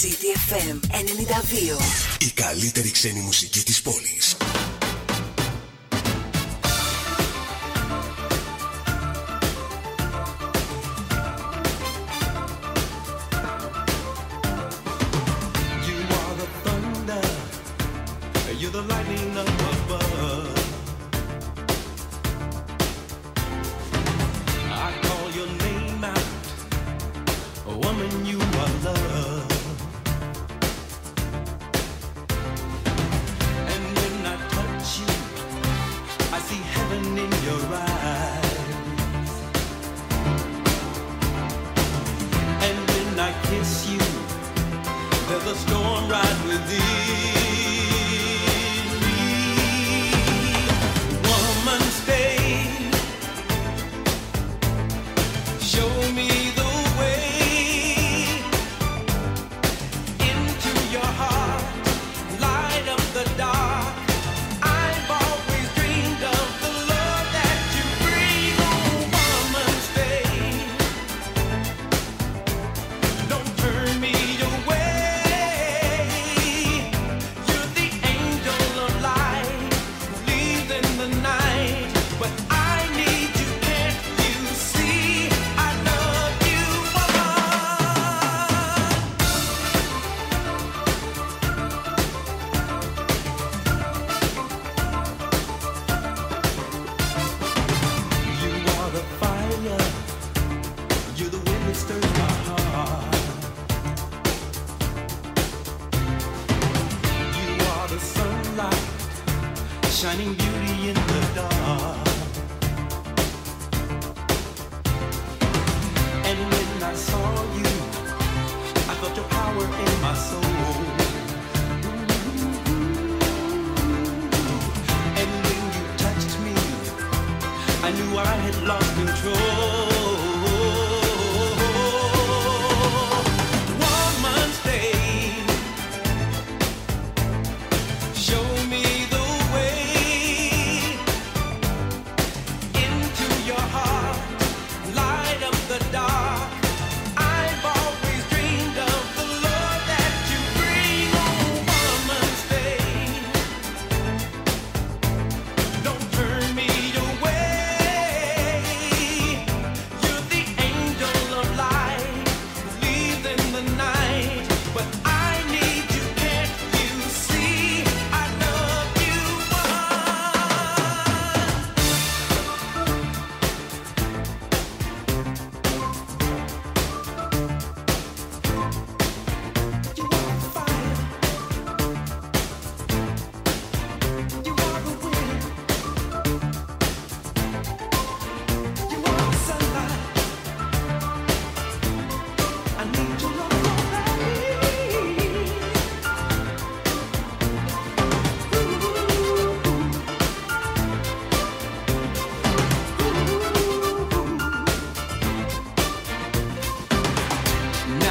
CDFM 92. Η καλύτερη ξένη μουσική της πόλης.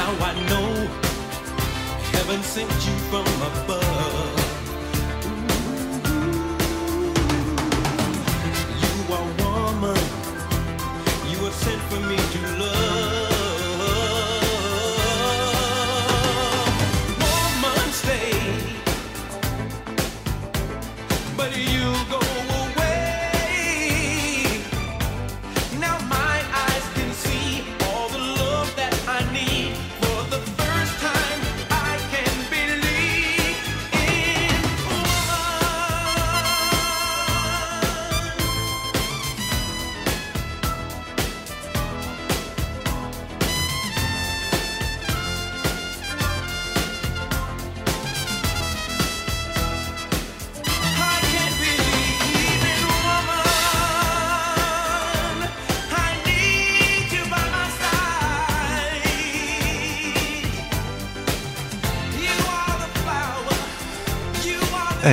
now I know heaven sent you from above. Ooh, you are woman, you were sent for me.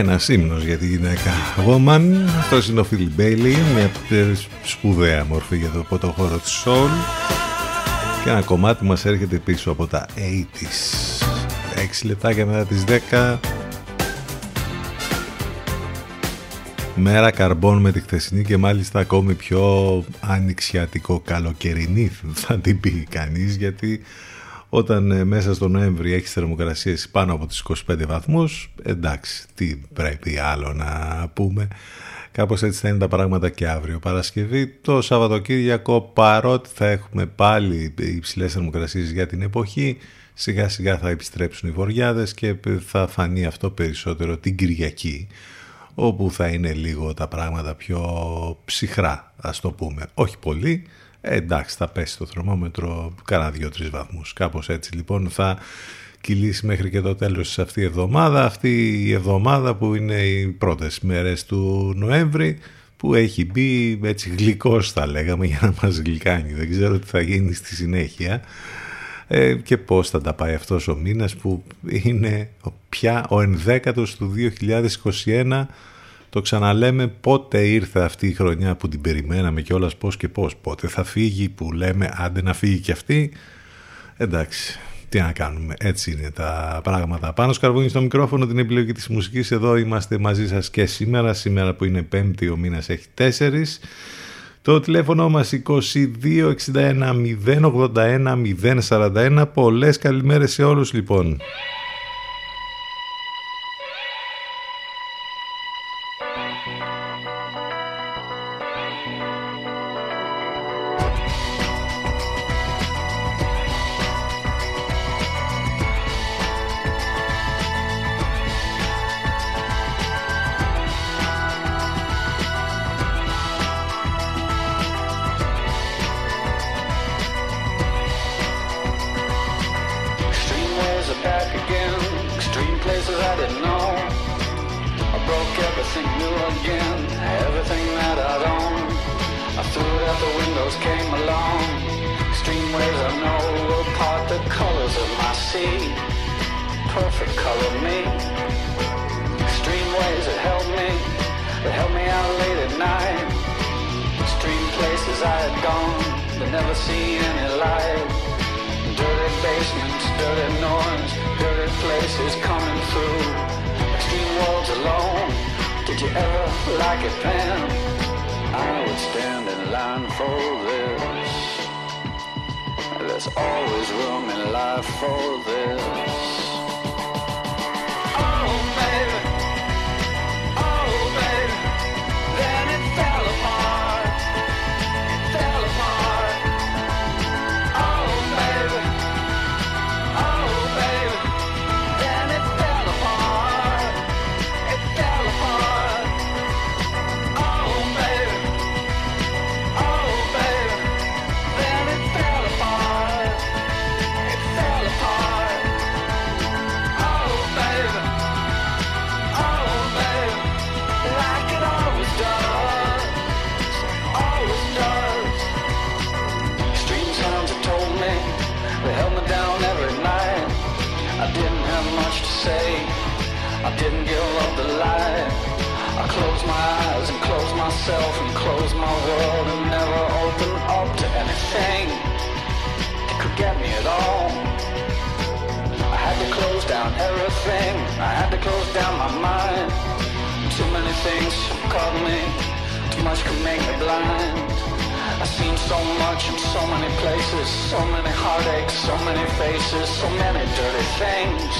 Ένα ύμνο για τη γυναίκα Woman. Αυτός είναι ο Φίλι Μπέιλι, μια σπουδαία μορφή για το πρώτο χώρο της Soul. Και ένα κομμάτι μας έρχεται πίσω από τα 80s. 6 λεπτάκια μετά τις 10. Μέρα καρμπών με τη χθεσινή και μάλιστα ακόμη πιο ανοιξιατικό καλοκαιρινή θα την πει κανείς γιατί όταν ε, μέσα στο Νοέμβρη έχεις θερμοκρασίες πάνω από τις 25 βαθμούς, εντάξει, τι πρέπει άλλο να πούμε. Κάπως έτσι θα είναι τα πράγματα και αύριο Παρασκευή. Το Σαββατοκύριακο παρότι θα έχουμε πάλι υψηλές θερμοκρασίες για την εποχή, σιγά σιγά θα επιστρέψουν οι βοριάδες και θα φανεί αυτό περισσότερο την Κυριακή όπου θα είναι λίγο τα πράγματα πιο ψυχρά ας το πούμε. Όχι πολύ, ε, εντάξει θα πέσει το θερμόμετρο κάνα 2-3 βαθμούς. Κάπως έτσι λοιπόν θα κυλήσει μέχρι και το τέλος της αυτή η εβδομάδα. Αυτή η εβδομάδα που είναι οι πρώτες μέρες του Νοέμβρη που έχει μπει έτσι γλυκός θα λέγαμε για να μας γλυκάνει. Δεν ξέρω τι θα γίνει στη συνέχεια ε, και πώς θα τα πάει αυτός ο μήνας που είναι πια ο ενδέκατος του 2021 το ξαναλέμε πότε ήρθε αυτή η χρονιά που την περιμέναμε κιόλας πώς και πώς πότε θα φύγει που λέμε άντε να φύγει κι αυτή εντάξει τι να κάνουμε, έτσι είναι τα πράγματα. Πάνω σκαρβούνι στο μικρόφωνο την επιλογή της μουσικής. Εδώ είμαστε μαζί σας και σήμερα. Σήμερα που είναι πέμπτη ο μήνας έχει τέσσερις. Το τηλέφωνο μας 2261 081 041. Πολλές καλημέρες σε όλους λοιπόν. of my sea, perfect color me. Extreme ways that help me, that help me out late at night. Extreme places I had gone, but never seen any light. Dirty basements, dirty noise, dirty places coming through. Extreme worlds alone, did you ever like it, Pam? I would stand in line for this there's always room in life for this. Oh, baby. close my eyes and close myself and close my world and never open up to anything that could get me at all. I had to close down everything. I had to close down my mind. Too many things caught me. Too much could make me blind. I've seen so much in so many places, so many heartaches, so many faces, so many dirty things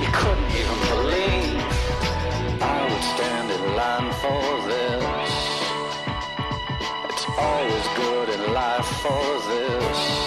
you couldn't even believe stand in line for this. It's always good in life for this.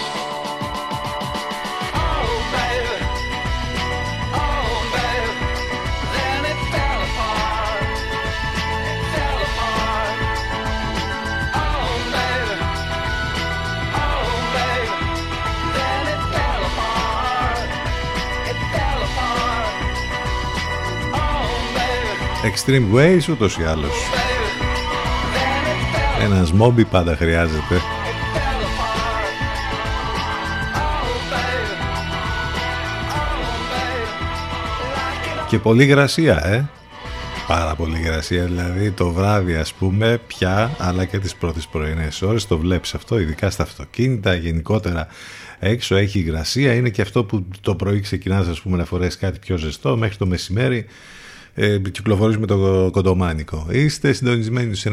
Ούτως ή άλλως. Ένας μόμπι πάντα χρειάζεται. Και πολύ γρασία, ε. Πάρα πολύ γρασία, δηλαδή το βράδυ ας πούμε πια, αλλά και τις πρώτες πρωινές ώρες το βλέπεις αυτό, ειδικά στα αυτοκίνητα, γενικότερα έξω έχει υγρασία, είναι και αυτό που το πρωί ξεκινάς ας πούμε να φορέσει κάτι πιο ζεστό μέχρι το μεσημέρι ε, κυκλοφορήσουμε το κοντομάνικο. Είστε συντονισμένοι στους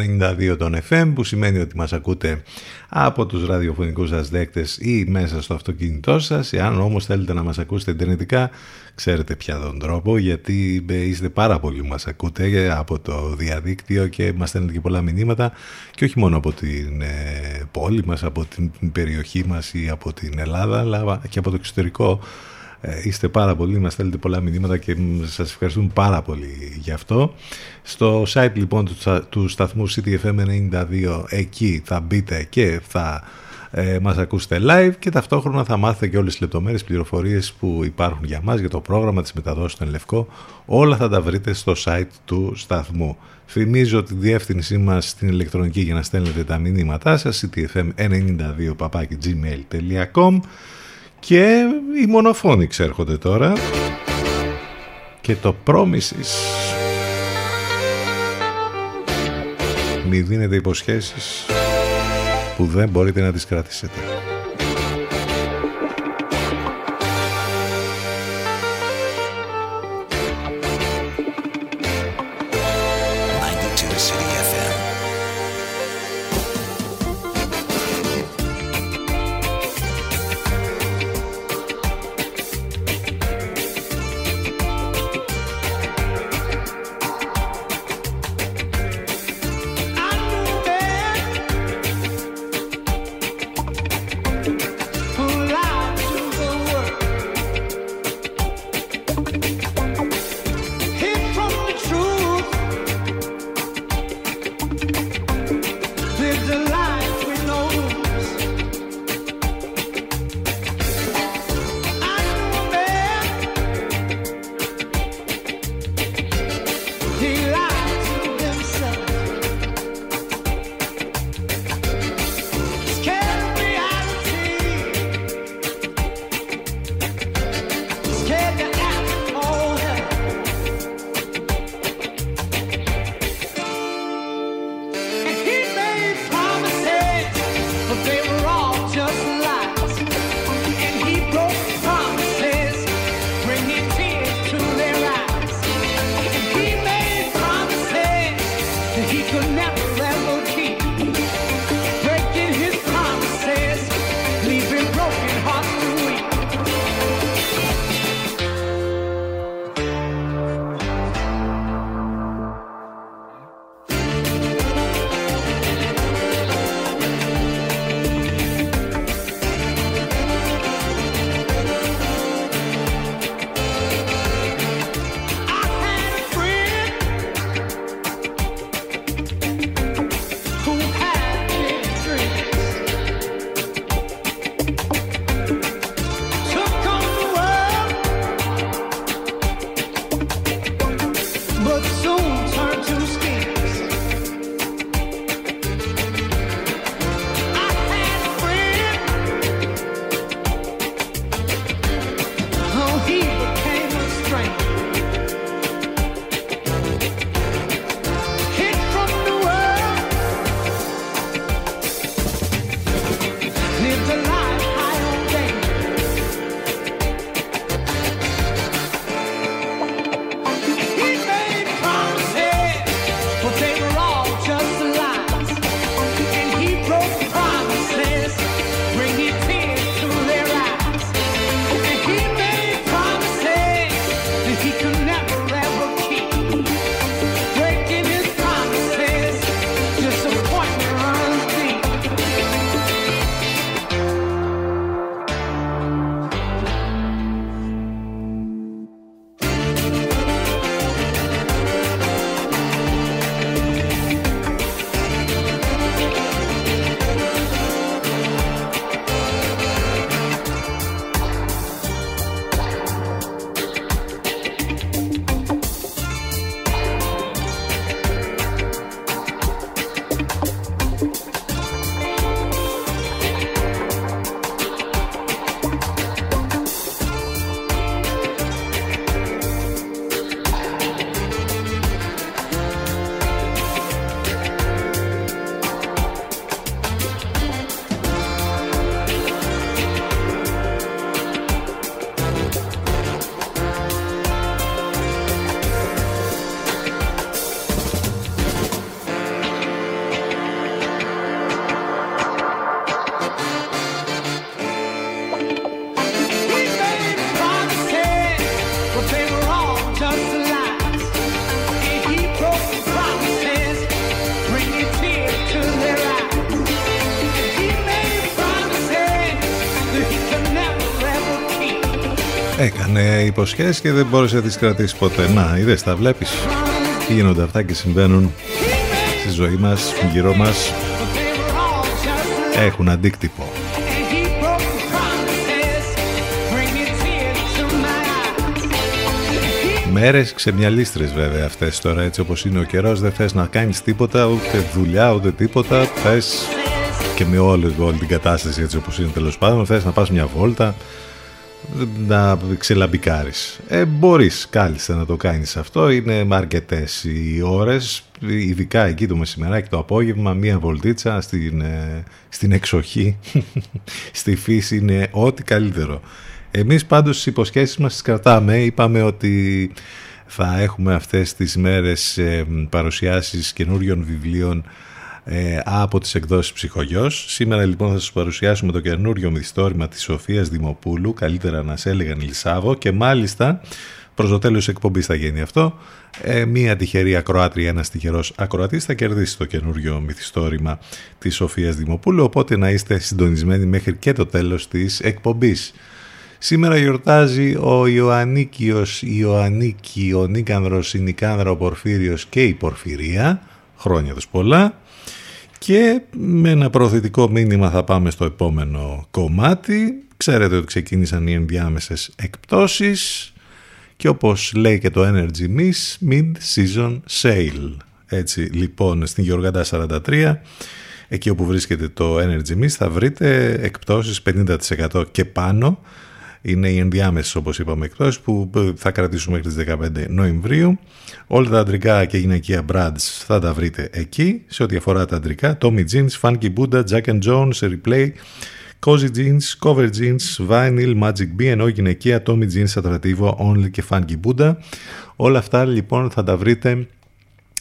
92 των FM που σημαίνει ότι μας ακούτε από τους ραδιοφωνικούς σας δέκτες ή μέσα στο αυτοκίνητό σας. Εάν όμως θέλετε να μας ακούσετε ιντερνετικά ξέρετε πια τον τρόπο γιατί είστε πάρα πολλοί που μας ακούτε από το διαδίκτυο και μας στέλνετε και πολλά μηνύματα και όχι μόνο από την ε, πόλη μας, από την περιοχή μας ή από την Ελλάδα αλλά και από το εξωτερικό ε, είστε πάρα πολλοί, μας στέλνετε πολλά μηνύματα και σας ευχαριστούμε πάρα πολύ γι' αυτό. Στο site λοιπόν του, σταθμού CTFM92 εκεί θα μπείτε και θα ε, μας ακούσετε live και ταυτόχρονα θα μάθετε και όλες τις λεπτομέρειες πληροφορίες που υπάρχουν για μας, για το πρόγραμμα της μεταδόσης στον Λευκό. Όλα θα τα βρείτε στο site του σταθμού. Θυμίζω τη διεύθυνσή μας στην ηλεκτρονική για να στέλνετε τα μηνύματά σας ctfm92 gmail.com και οι μονοφόνοι ξέρχονται τώρα και το Promises μη δίνετε υποσχέσεις που δεν μπορείτε να τις κρατήσετε. Έκανε υποσχέσεις και δεν μπόρεσε να τις κρατήσεις ποτέ. Να, είδες, τα βλέπεις. Τι γίνονται αυτά και συμβαίνουν στη ζωή μας, γύρω μας. Έχουν αντίκτυπο. Μέρες ξεμιαλίστρες βέβαια αυτές τώρα έτσι όπως είναι ο καιρός δεν θες να κάνεις τίποτα ούτε δουλειά ούτε τίποτα θες και με όλη, όλη την κατάσταση έτσι όπως είναι τέλος πάντων θες να πας μια βόλτα να ξελαμπικάρεις. Ε, μπορείς κάλλιστα να το κάνεις αυτό. Είναι αρκετές οι ώρες, ειδικά εκεί το μεσημεράκι το απόγευμα, μία βολτίτσα στην, ε, στην εξοχή, στη φύση είναι ό,τι καλύτερο. Εμείς πάντως τις υποσχέσεις μας τις κρατάμε. Είπαμε ότι θα έχουμε αυτές τις μέρες ε, παρουσιάσεις καινούριων βιβλίων ε, από τις εκδόσεις Ψυχογιός. Σήμερα λοιπόν θα σας παρουσιάσουμε το καινούριο μυθιστόρημα της Σοφίας Δημοπούλου, καλύτερα να σε έλεγαν Λισάβο και μάλιστα προς το τέλος της εκπομπής θα γίνει αυτό. Ε, μία τυχερή ακροάτρια, ένας τυχερός ακροατής θα κερδίσει το καινούριο μυθιστόρημα της Σοφίας Δημοπούλου, οπότε να είστε συντονισμένοι μέχρι και το τέλος της εκπομπής. Σήμερα γιορτάζει ο Ιωαννίκιος, Ιωαννίκη, ο Νίκανδρος, η Νικάνδρα, ο Πορφύριος και η Πορφυρία. Χρόνια τους πολλά. Και με ένα προωθητικό μήνυμα θα πάμε στο επόμενο κομμάτι. Ξέρετε ότι ξεκίνησαν οι ενδιάμεσες εκπτώσεις και όπως λέει και το Energy Miss Mid-Season Sale. Έτσι λοιπόν στην Γεωργάντα 43 εκεί όπου βρίσκεται το Energy Miss θα βρείτε εκπτώσεις 50% και πάνω είναι οι ενδιάμεσες όπως είπαμε εκτός που θα κρατήσουμε μέχρι τις 15 Νοεμβρίου. Όλα τα αντρικά και γυναικεία brands θα τα βρείτε εκεί. Σε ό,τι αφορά τα αντρικά, Tommy Jeans, Funky Buddha, Jack and Jones, Replay, Cozy Jeans, Cover Jeans, Vinyl, Magic B, ενώ γυναικεία Tommy Jeans, Attractivo, Only και Funky Buddha. Όλα αυτά λοιπόν θα τα βρείτε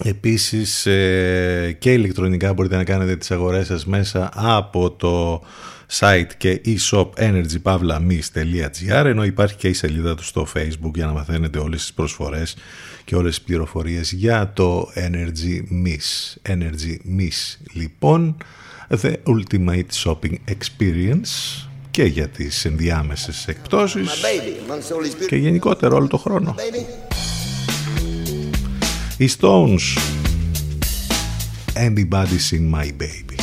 Επίσης ε, και ηλεκτρονικά μπορείτε να κάνετε τις αγορές σας μέσα από το site και e-shop energypavlamis.gr ενώ υπάρχει και η σελίδα του στο facebook για να μαθαίνετε όλες τις προσφορές και όλες τις πληροφορίες για το Energy Miss. Energy Miss λοιπόν, the ultimate shopping experience και για τις ενδιάμεσες εκπτώσεις και γενικότερα όλο το χρόνο. Οι Stones Anybody seen my baby;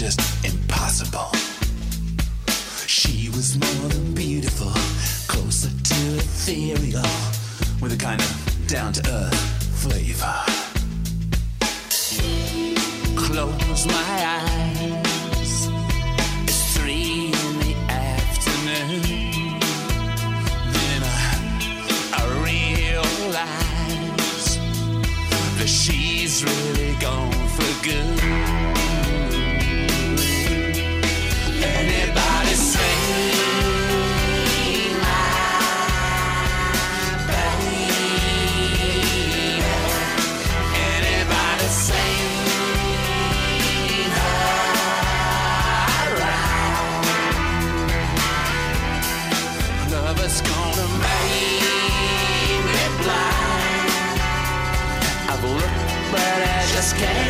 just impossible. She was more than beautiful, closer to ethereal, with a kind of down to earth flavor. Close my eyes, it's three in the afternoon. Then I, I realize that she's really gone for good. day.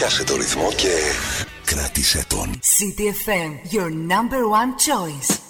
Πιάσε το ρυθμό και κράτησε τον. CTFM, your number one choice.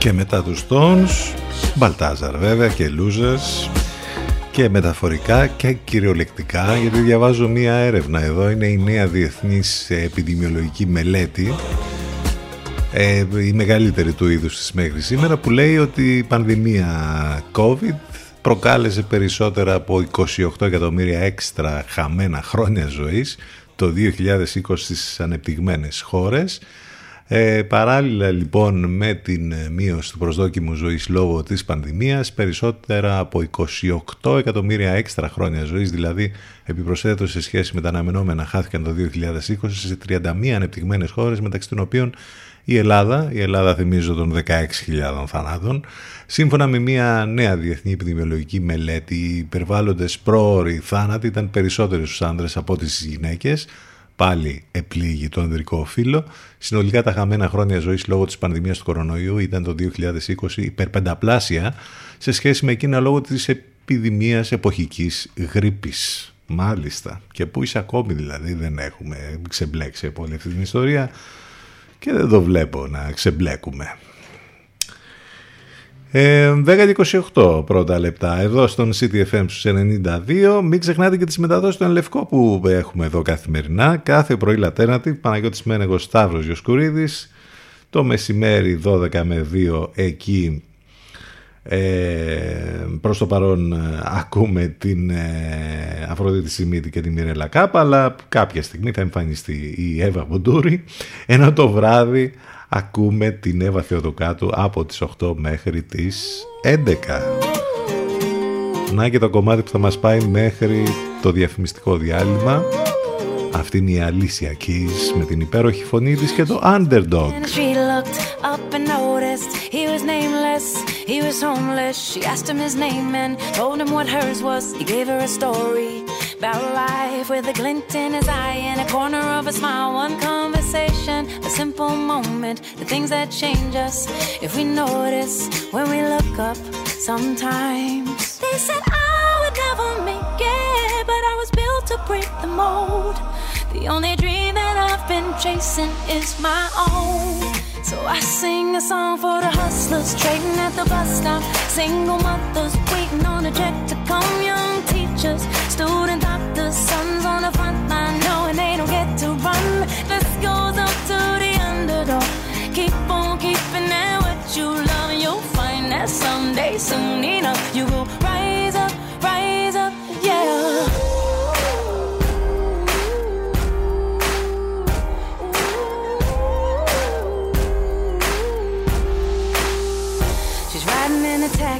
Και μετά τους Stones, Μπαλτάζαρ βέβαια και Losers και μεταφορικά και κυριολεκτικά γιατί διαβάζω μία έρευνα εδώ είναι η νέα διεθνής επιδημιολογική μελέτη. Ε, η μεγαλύτερη του είδους της μέχρι σήμερα που λέει ότι η πανδημία COVID προκάλεσε περισσότερα από 28 εκατομμύρια έξτρα χαμένα χρόνια ζωής το 2020 στις ανεπτυγμένες χώρες ε, παράλληλα λοιπόν με την μείωση του προσδόκιμου ζωής λόγω της πανδημίας περισσότερα από 28 εκατομμύρια έξτρα χρόνια ζωής δηλαδή επιπροσθέτως σε σχέση με τα αναμενόμενα χάθηκαν το 2020 σε 31 ανεπτυγμένες χώρες μεταξύ των οποίων η Ελλάδα, η Ελλάδα θυμίζω των 16.000 θανάτων, σύμφωνα με μια νέα διεθνή επιδημιολογική μελέτη, οι υπερβάλλοντες πρόοροι θάνατοι ήταν περισσότεροι στους άνδρες από τις γυναίκες, πάλι επλήγει το ανδρικό φύλλο. Συνολικά τα χαμένα χρόνια ζωής λόγω της πανδημίας του κορονοϊού ήταν το 2020 υπερπενταπλάσια σε σχέση με εκείνα λόγω της επιδημίας εποχικής γρήπης. Μάλιστα. Και πού είσαι ακόμη δηλαδή δεν έχουμε ξεμπλέξει από όλη αυτή την ιστορία και δεν το βλέπω να ξεμπλέκουμε. Ε, 10-28 πρώτα λεπτά εδώ στον CTFM στους 92 μην ξεχνάτε και τις μεταδόσεις του Λευκό που έχουμε εδώ καθημερινά. Κάθε πρωί Λατέρνατη Παναγιώτης Μένεγος Σταύρος Γιοσκουρίδης. Το μεσημέρι 12 με 2 εκεί ε, προς το παρόν ε, ακούμε την ε, Αφροδίτη Σιμίτη και την Μιρέλα Κάπα αλλά κάποια στιγμή θα εμφανιστεί η Εύα Μποντούρη ενώ το βράδυ ακούμε την Εύα Θεοδοκάτου από τις 8 μέχρι τις 11. Να και το κομμάτι που θα μας πάει μέχρι το διαφημιστικό διάλειμμα. Αυτή είναι η Αλήσια Keys με την υπέροχη φωνή της και το Underdog. up and noticed he was nameless. He was homeless. She asked him his name and told him what hers was. He gave her a story about life with a glint in his eye and a corner of a smile. One conversation, a simple moment, the things that change us if we notice when we look up sometimes. They said I would never make it, but I was built to break the mold. The only dream that I've been chasing is my own. So I sing a song for the hustlers trading at the bus stop. Single mothers waiting on a check to come. Teachers, student doctors, sons on the front line knowing they don't get to run. This goes up to the underdog. Keep on keeping at what you love, and you'll find that someday, soon enough, you will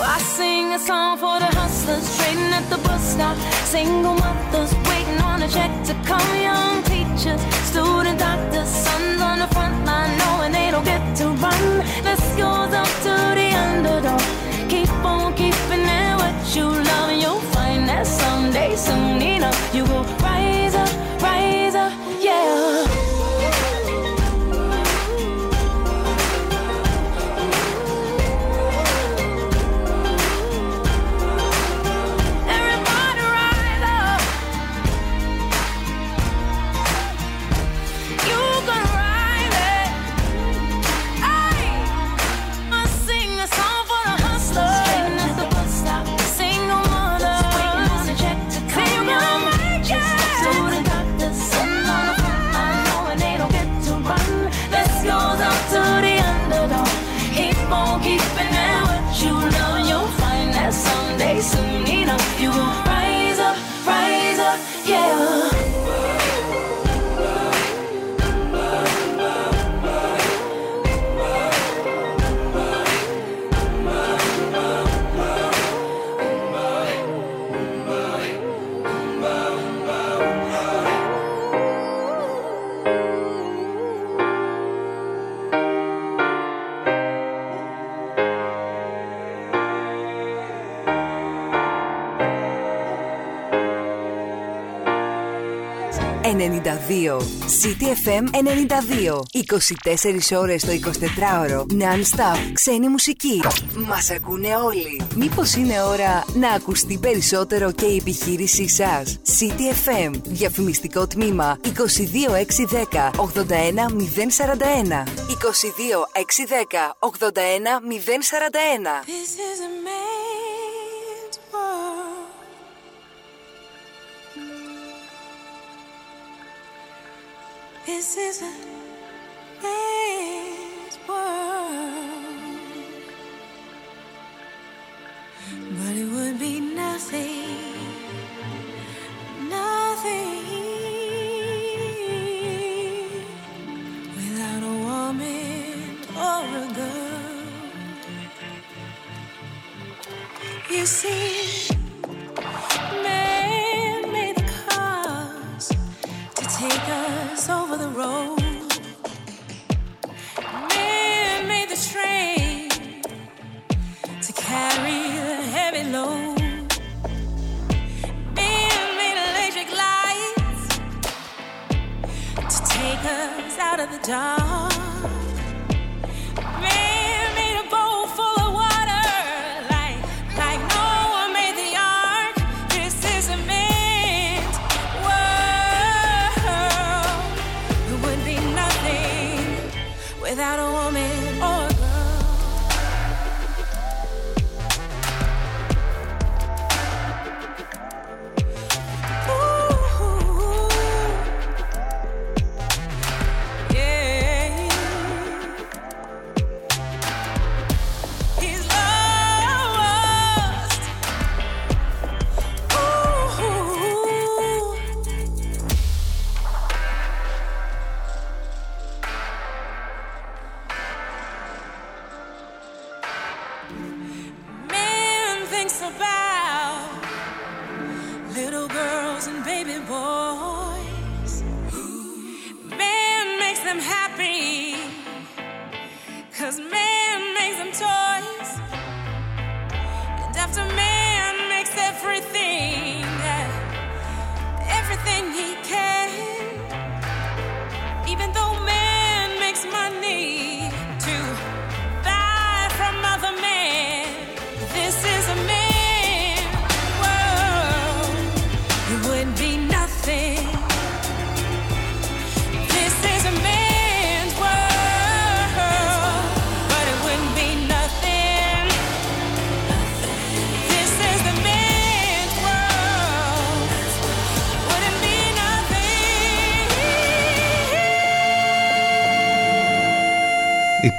I sing a song for the hustlers trading at the bus stop. Single mothers waiting on a check to come. Young teachers, student doctors, sons on the front line knowing they don't get to run. This goes up to the underdog. Keep on keeping it what you love, and you'll find that someday, soon enough, you will rise «92». CTFM 92. 24 ώρες το 24ωρο. Non-stop. Ξένη μουσική. Μας ακούνε όλοι. Μήπως είναι ώρα να ακουστεί περισσότερο και η επιχείρησή σας; CTFM. Διαφημιστικό τμήμα 22610 81041. 22610 81041. This is a This is a man's world, but it would be nothing, nothing without a woman or a girl. You see. us over the road. Man made the train to carry the heavy load. Man made electric lights to take us out of the dark. Man without a woman.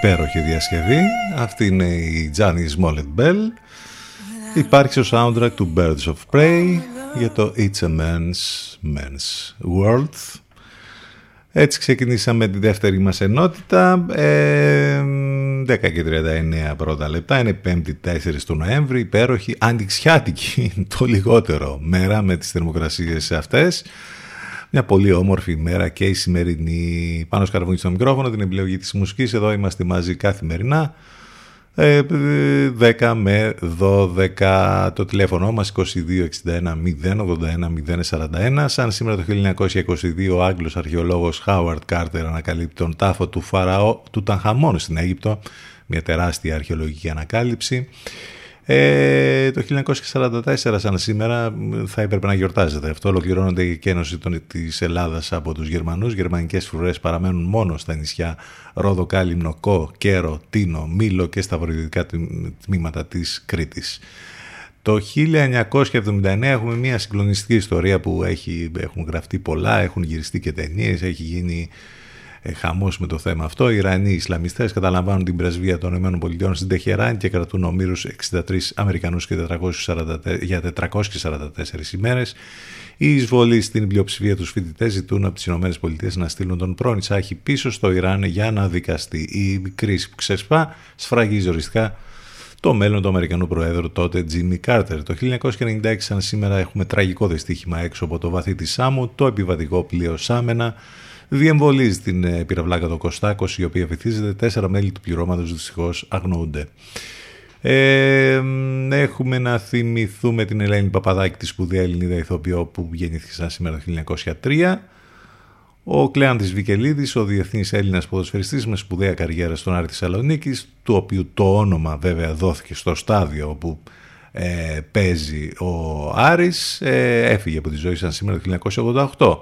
Υπέροχη διασκευή. Αυτή είναι η Johnny Smollett Bell. Υπάρχει στο soundtrack του Birds of Prey για το It's a Man's, Man's World. Έτσι ξεκινήσαμε τη δεύτερη μας ενότητα. Ε, 10 και 39 πρώτα λεπτά. Είναι 5η 4 του Νοέμβρη. Υπέροχη, αντιξιάτικη το λιγότερο μέρα με τις θερμοκρασίες αυτές. Μια πολύ όμορφη ημέρα και η σημερινή. Πάνω σκαρβούνι στο μικρόφωνο, την επιλογή της μουσικής. Εδώ είμαστε μαζί καθημερινά. 10 ε, με 12 το τηλέφωνο μας 2261 081 041 σαν σήμερα το 1922 ο Άγγλος αρχαιολόγος Χάουαρτ Κάρτερ ανακαλύπτει τον τάφο του Φαραώ του Τανχαμών στην Αίγυπτο. Μια τεράστια αρχαιολογική ανακάλυψη ε, το 1944 σαν σήμερα θα έπρεπε να γιορτάζεται. Αυτό ολοκληρώνονται η εκένωση της Ελλάδας από τους Γερμανούς. Γερμανικές φρουρές παραμένουν μόνο στα νησιά Ρόδο, Κάλυμνο, Κό, Κέρο, Τίνο, Μήλο και στα βορειοδυτικά τμήματα της Κρήτης. Το 1979 έχουμε μια συγκλονιστική ιστορία που έχει, έχουν γραφτεί πολλά, έχουν γυριστεί και ταινίες, έχει γίνει ε, χαμός με το θέμα αυτό. Οι Ιρανοί Ισλαμιστές καταλαμβάνουν την πρεσβεία των ΗΠΑ στην Τεχεράνη και κρατούν ομήρους 63 Αμερικανούς και 444, για 444 ημέρες. Οι εισβολοί στην πλειοψηφία τους φοιτητές ζητούν από τις ΗΠΑ να στείλουν τον πρώην Τσάχη πίσω στο Ιράν για να δικαστεί. Η κρίση που ξεσπά σφραγίζει οριστικά το μέλλον του Αμερικανού Προέδρου τότε Jimmy Carter. Το 1996 σαν σήμερα έχουμε τραγικό δυστύχημα έξω από το βαθύ της Σάμου, το επιβατικό πλοίο Σάμενα διεμβολίζει την ε, πυραυλάκα το Κωστάκος η οποία βυθίζεται. Τέσσερα μέλη του πληρώματος δυστυχώς αγνοούνται. Ε, έχουμε να θυμηθούμε την Ελένη Παπαδάκη, τη σπουδαία Ελληνίδα ηθοποιό που γεννήθηκε σαν σήμερα το 1903. Ο Κλέαντης Βικελίδης, ο διεθνής Έλληνας ποδοσφαιριστής με σπουδαία καριέρα στον Άρη Θεσσαλονίκη, του οποίου το όνομα βέβαια δόθηκε στο στάδιο όπου ε, παίζει ο Άρης, ε, έφυγε από τη ζωή σαν σήμερα το 1988.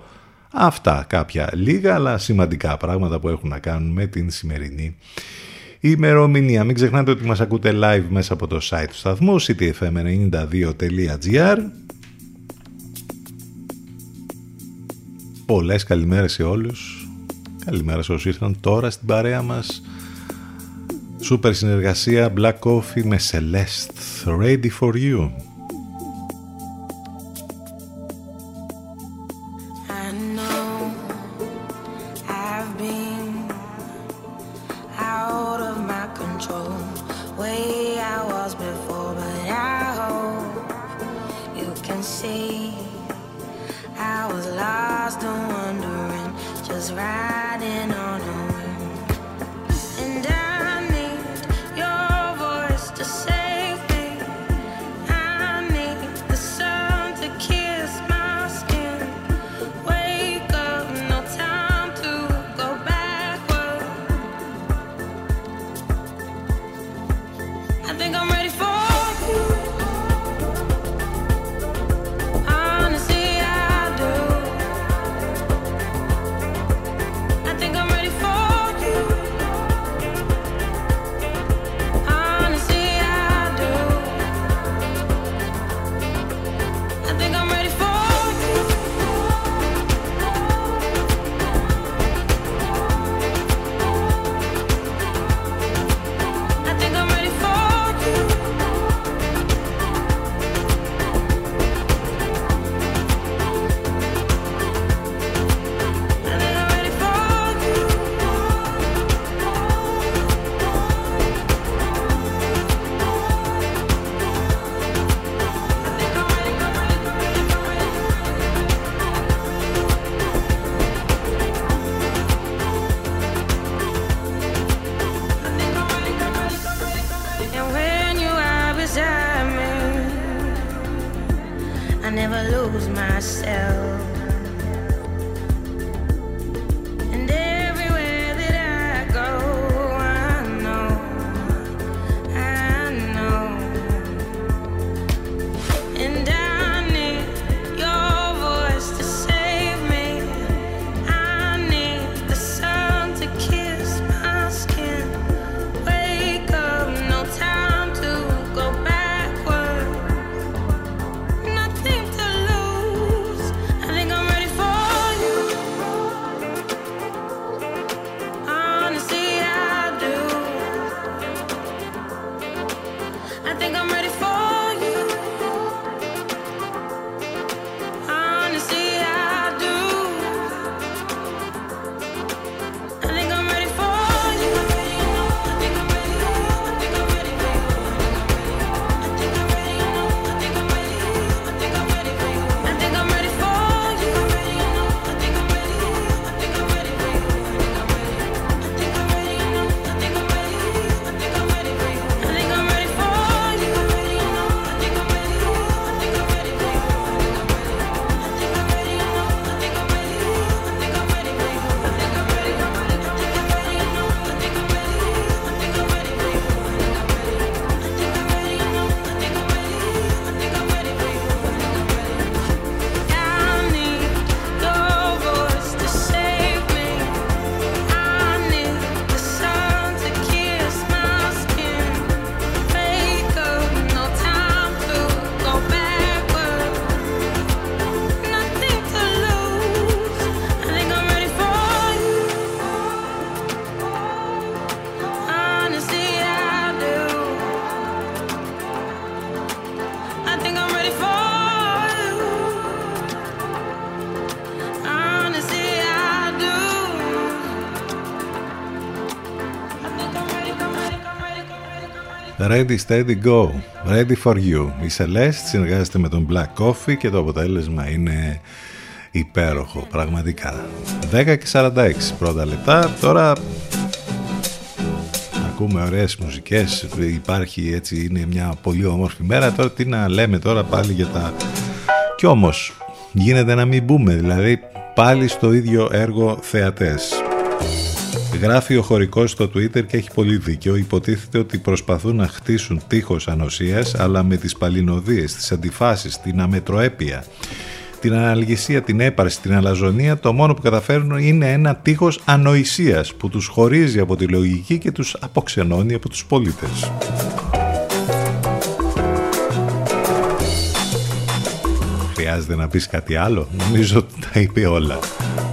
Αυτά κάποια λίγα αλλά σημαντικά πράγματα που έχουν να κάνουν με την σημερινή ημερομηνία. Μην ξεχνάτε ότι μας ακούτε live μέσα από το site του σταθμού ctfm92.gr Πολλές καλημέρες σε όλους. Καλημέρα σε όσους ήρθαν τώρα στην παρέα μας. Σούπερ συνεργασία Black Coffee με Celeste. Ready for you. Ready, steady, go. Ready for you. Η Celeste συνεργάζεται με τον Black Coffee και το αποτέλεσμα είναι υπέροχο, πραγματικά. 10 και 46 πρώτα λεπτά. Τώρα ακούμε ωραίες μουσικές, υπάρχει έτσι, είναι μια πολύ όμορφη μέρα. Τώρα τι να λέμε τώρα πάλι για τα... Κι όμως γίνεται να μην μπούμε, δηλαδή πάλι στο ίδιο έργο θεατές. Γράφει ο χωρικός στο Twitter και έχει πολύ δίκιο. Υποτίθεται ότι προσπαθούν να χτίσουν τείχος ανοσίας, αλλά με τις παλινοδίες, τις αντιφάσεις, την αμετροέπεια, την αναλγησία, την έπαρση, την αλαζονία, το μόνο που καταφέρουν είναι ένα τείχος ανοησίας που τους χωρίζει από τη λογική και τους αποξενώνει από τους πολίτες. Χρειάζεται να πεις κάτι άλλο. Νομίζω ότι τα είπε όλα.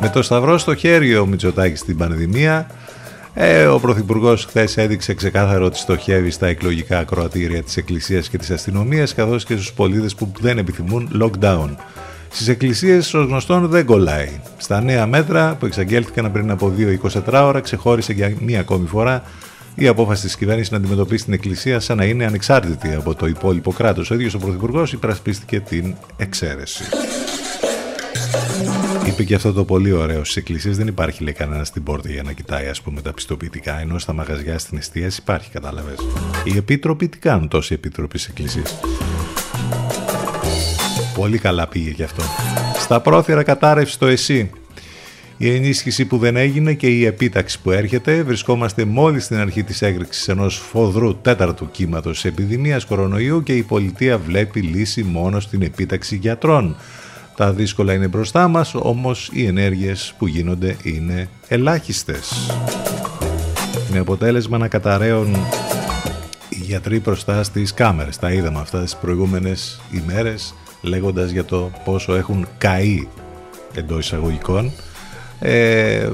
Με το σταυρό στο χέρι ο Μητσοτάκης στην πανδημία. Ε, ο Πρωθυπουργός χθες έδειξε ξεκάθαρο ότι στοχεύει στα εκλογικά ακροατήρια της Εκκλησίας και της αστυνομίας καθώς και στους πολίτες που δεν επιθυμούν lockdown. Στις εκκλησίες ως γνωστόν δεν κολλάει. Στα νέα μέτρα που εξαγγέλθηκαν πριν από 2-24 ώρα ξεχώρισε για μία ακόμη φορά η απόφαση της κυβέρνησης να αντιμετωπίσει την Εκκλησία σαν να είναι ανεξάρτητη από το υπόλοιπο κράτος. Ο ίδιος ο Πρωθυπουργός υπερασπίστηκε την εξαίρεση. είπε και αυτό το πολύ ωραίο. Στις εκκλησίες δεν υπάρχει λέει κανένας στην πόρτα για να κοιτάει ας πούμε, τα πιστοποιητικά. Ενώ στα μαγαζιά στην εστίαση υπάρχει, κατάλαβες. Οι επίτροποι τι κάνουν τόσοι επίτροποι στις εκκλησίες; Πολύ καλά πήγε και αυτό. Στα πρόθυρα κατάρρευση το εσύ. Η ενίσχυση που δεν έγινε και η επίταξη που έρχεται. Βρισκόμαστε μόλις στην αρχή της έκρηξη ενός φοδρού τέταρτου κύματος επιδημίας κορονοϊού και η πολιτεία βλέπει λύση μόνο στην επίταξη γιατρών. Τα δύσκολα είναι μπροστά μας, όμως οι ενέργειες που γίνονται είναι ελάχιστες. Με αποτέλεσμα να καταραίουν οι γιατροί μπροστά στις κάμερες. Τα είδαμε αυτά τις προηγούμενες ημέρες λέγοντας για το πόσο έχουν καεί εντός εισαγωγικών ε,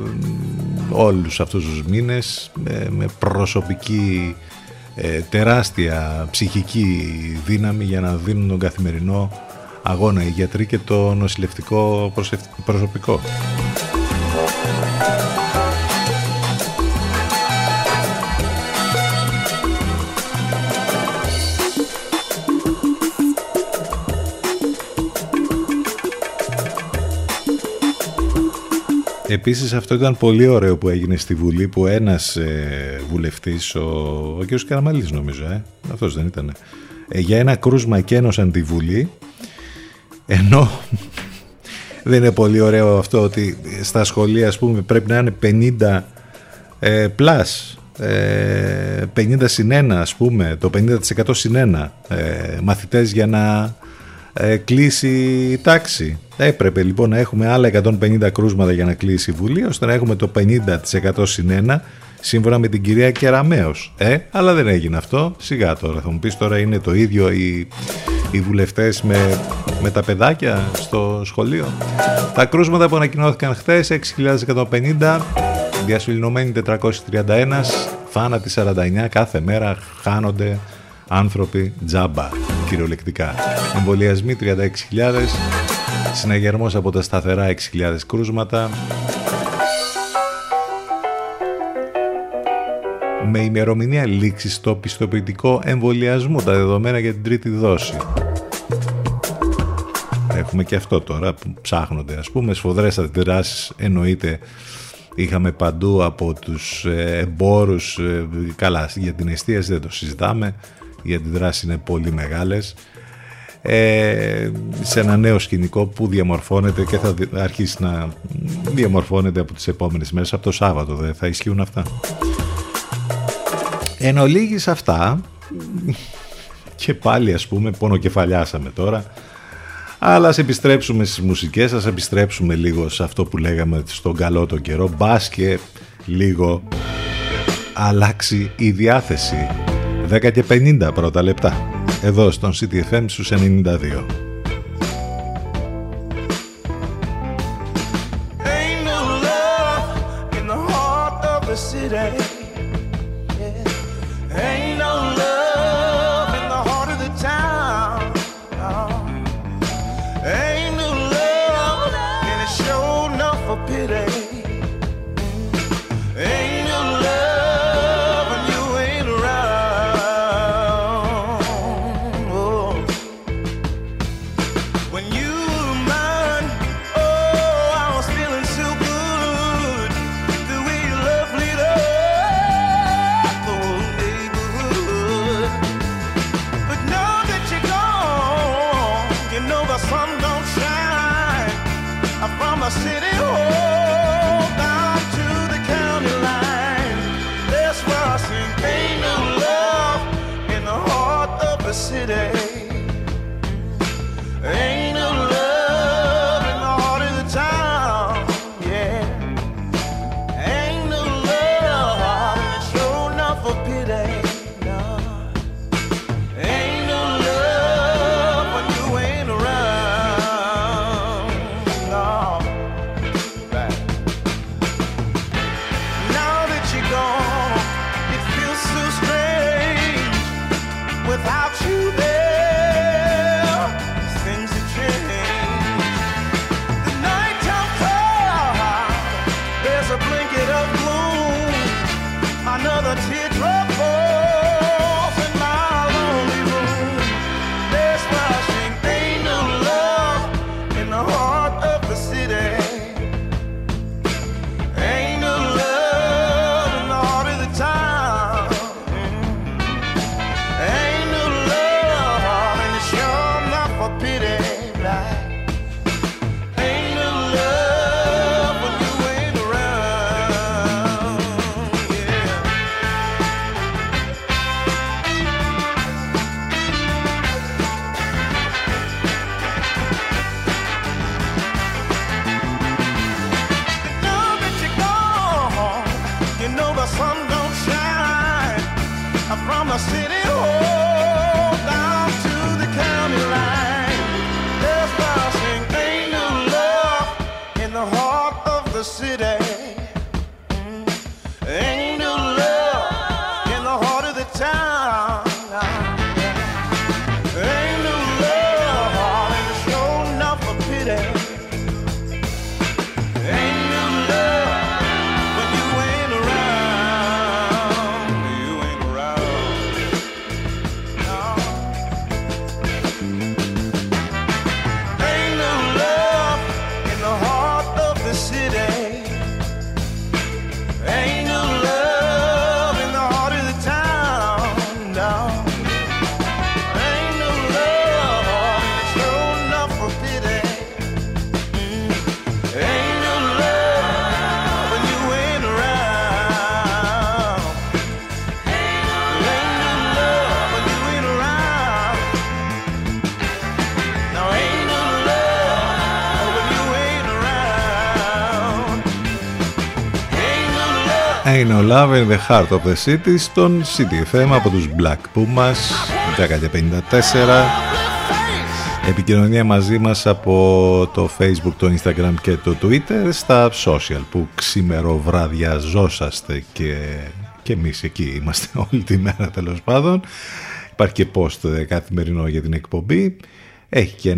όλους αυτούς τους μήνες με προσωπική ε, τεράστια ψυχική δύναμη για να δίνουν τον καθημερινό αγώνα οι γιατροί και το νοσηλευτικό προσωπικό. Επίσης αυτό ήταν πολύ ωραίο που έγινε στη Βουλή που ένας ε, βουλευτής, ο, ο κ. Καραμαλής νομίζω, ε, αυτός δεν ήταν, ε, για ένα κρούσμα και ένωσαν τη Βουλή ενώ δεν είναι πολύ ωραίο αυτό ότι στα σχολεία ας πούμε πρέπει να είναι 50 ε, plus, ε, 50 συν 1 ας πούμε, το 50% συν 1 ε, μαθητές για να ε, κλείσει η τάξη. Έπρεπε λοιπόν να έχουμε άλλα 150 κρούσματα για να κλείσει η Βουλή ώστε να έχουμε το 50% συν 1 σύμφωνα με την κυρία Κεραμέως. Ε, αλλά δεν έγινε αυτό. Σιγά τώρα θα μου πεις τώρα είναι το ίδιο οι, οι βουλευτές με, με τα παιδάκια στο σχολείο; Τα κρούσματα που ανακοινώθηκαν χθες 6.150, διασυλληνωμένοι 431, θάνατοι 49, κάθε μέρα χάνονται άνθρωποι τζάμπα κυριολεκτικά. Εμβολιασμοί 36.000, συναγερμός από τα σταθερά 6.000 κρούσματα, με ημερομηνία λήξης στο πιστοποιητικό εμβολιασμού τα δεδομένα για την τρίτη δόση. Έχουμε και αυτό τώρα που ψάχνονται ας πούμε σφοδρές αντιδράσεις εννοείται είχαμε παντού από τους ε, εμπόρους ε, καλά για την εστίαση δεν το συζητάμε οι αντιδράσεις είναι πολύ μεγάλες. Ε, σε ένα νέο σκηνικό που διαμορφώνεται και θα αρχίσει να διαμορφώνεται από τις επόμενες μέρες από το Σάββατο δεν θα ισχύουν αυτά. Εν ολίγης αυτά και πάλι ας πούμε πονοκεφαλιάσαμε τώρα αλλά ας επιστρέψουμε στις μουσικές, ας επιστρέψουμε λίγο σε αυτό που λέγαμε στον καλό το καιρό. Μπας και λίγο αλλάξει η διάθεση 10 και 50 πρώτα λεπτά. Εδώ στον CTFM στους 92 love in the heart of the city στον CTFM από τους Black Pumas 1054 Επικοινωνία μαζί μας από το Facebook, το Instagram και το Twitter στα social που ζώσαστε και, και εμείς εκεί είμαστε όλη τη μέρα τέλος πάντων. Υπάρχει και post καθημερινό για την εκπομπή έχει και,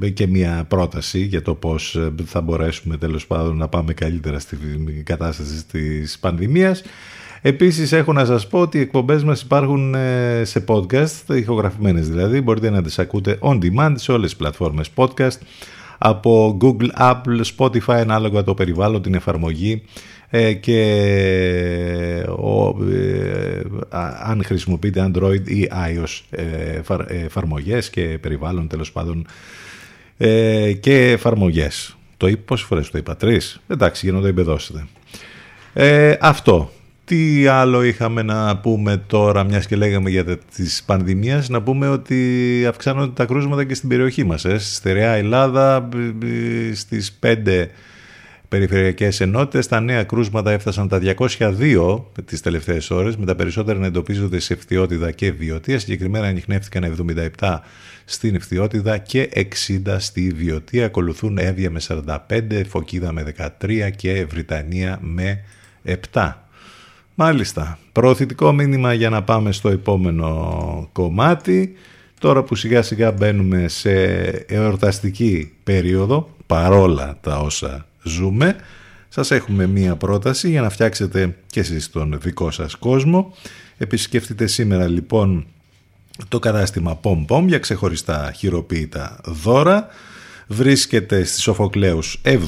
ε, και μια πρόταση για το πώς ε, θα μπορέσουμε τέλος πάντων να πάμε καλύτερα στη κατάσταση της πανδημίας. Επίσης έχω να σας πω ότι οι εκπομπές μας υπάρχουν ε, σε podcast, ηχογραφημένες δηλαδή, μπορείτε να τις ακούτε on demand σε όλες τις πλατφόρμες podcast, από Google, Apple, Spotify, ανάλογα το περιβάλλον, την εφαρμογή ε, και ο, ε, αν χρησιμοποιείτε Android ή iOS ε, εφαρμογές και περιβάλλον τέλος πάντων και εφαρμογές. Το είπα πόσες φορές το είπα, τρεις. Εντάξει, για να το εμπεδώσετε. αυτό. Τι άλλο είχαμε να πούμε τώρα, μιας και λέγαμε για τις πανδημίες, να πούμε ότι αυξάνονται τα κρούσματα και στην περιοχή μας. Ε. Στη στερεά Ελλάδα στις 5 περιφερειακές ενότητες. Τα νέα κρούσματα έφτασαν τα 202 τις τελευταίες ώρες, με τα περισσότερα να εντοπίζονται σε ευθιότητα και βιωτία. Συγκεκριμένα ανοιχνεύτηκαν 77 στην ευθιότητα και 60 στη βιωτία. Ακολουθούν Εύβοια με 45, Φωκίδα με 13 και Βρυτανία με 7. Μάλιστα, προωθητικό μήνυμα για να πάμε στο επόμενο κομμάτι. Τώρα που σιγά σιγά μπαίνουμε σε εορταστική περίοδο, παρόλα τα όσα ζούμε. Σας έχουμε μία πρόταση για να φτιάξετε και εσείς τον δικό σας κόσμο. Επισκεφτείτε σήμερα λοιπόν το κατάστημα Pom Pom για ξεχωριστά χειροποίητα δώρα. Βρίσκεται στη Σοφοκλέους 70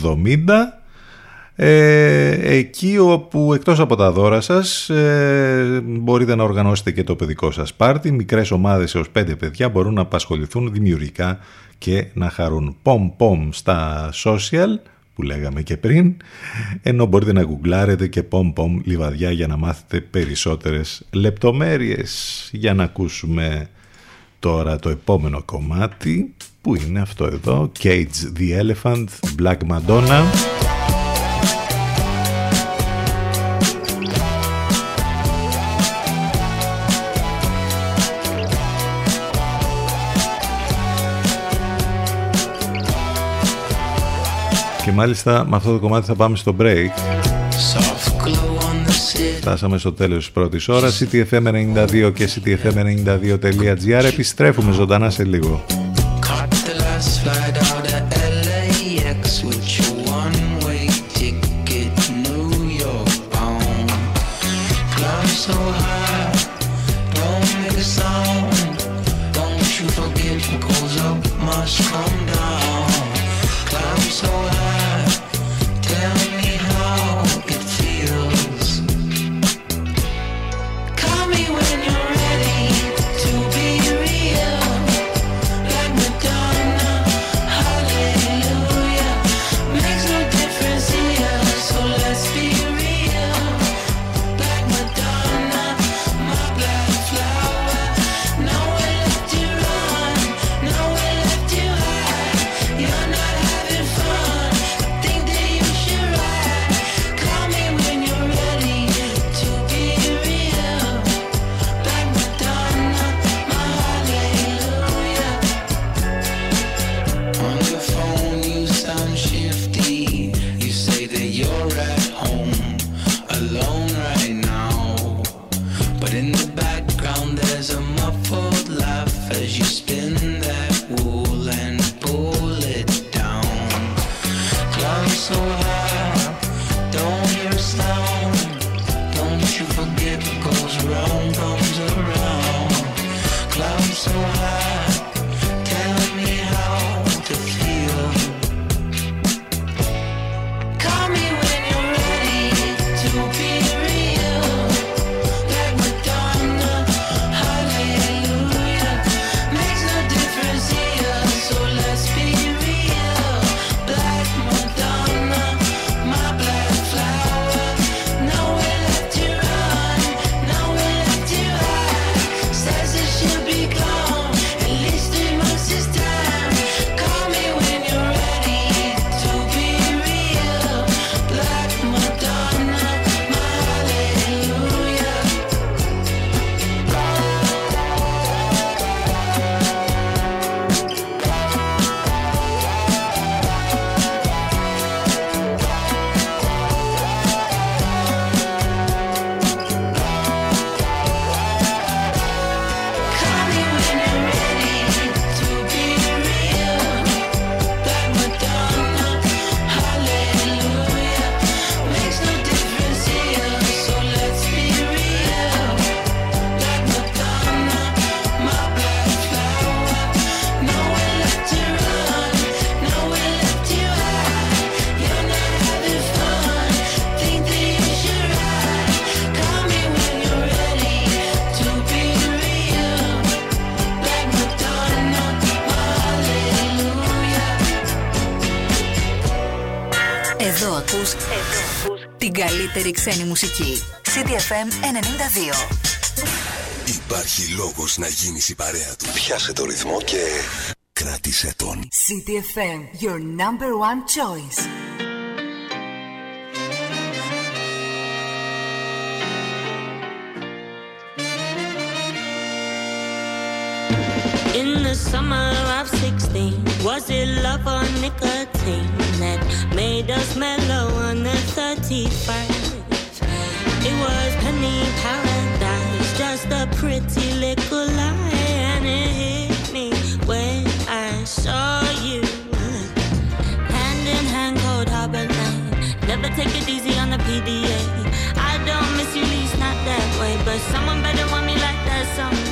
ε, εκεί όπου εκτός από τα δώρα σας ε, μπορείτε να οργανώσετε και το παιδικό σας πάρτι. Μικρές ομάδες έως 5 παιδιά μπορούν να απασχοληθούν δημιουργικά και να χαρούν. Pom Pom στα social που λέγαμε και πριν, ενώ μπορείτε να γκουγκλάρετε και πομ πομ λιβαδιά για να μάθετε περισσότερες λεπτομέρειες. Για να ακούσουμε τώρα το επόμενο κομμάτι που είναι αυτό εδώ, Cage the Elephant, Black Madonna. Και μάλιστα με αυτό το κομμάτι θα πάμε στο break. Φτάσαμε στο τέλος της πρώτης ώρας. CTFM92 και CTFM92.gr. Επιστρέφουμε ζωντανά σε λίγο. Καλύτερη ξένη μουσική. CDFM 92. Υπάρχει λόγος να γίνεις η παρέα του. Πιάσε το ρυθμό και κράτησε τον. CDFM, your number one choice. In the summer of 16, was it love or nicotine that made us mellow on the 31st? Paradise, just a pretty little lie, and it hit me when I saw you. Hand in hand, harbor night. Never take it easy on the PDA. I don't miss you, least not that way, but someone better want me like that someday.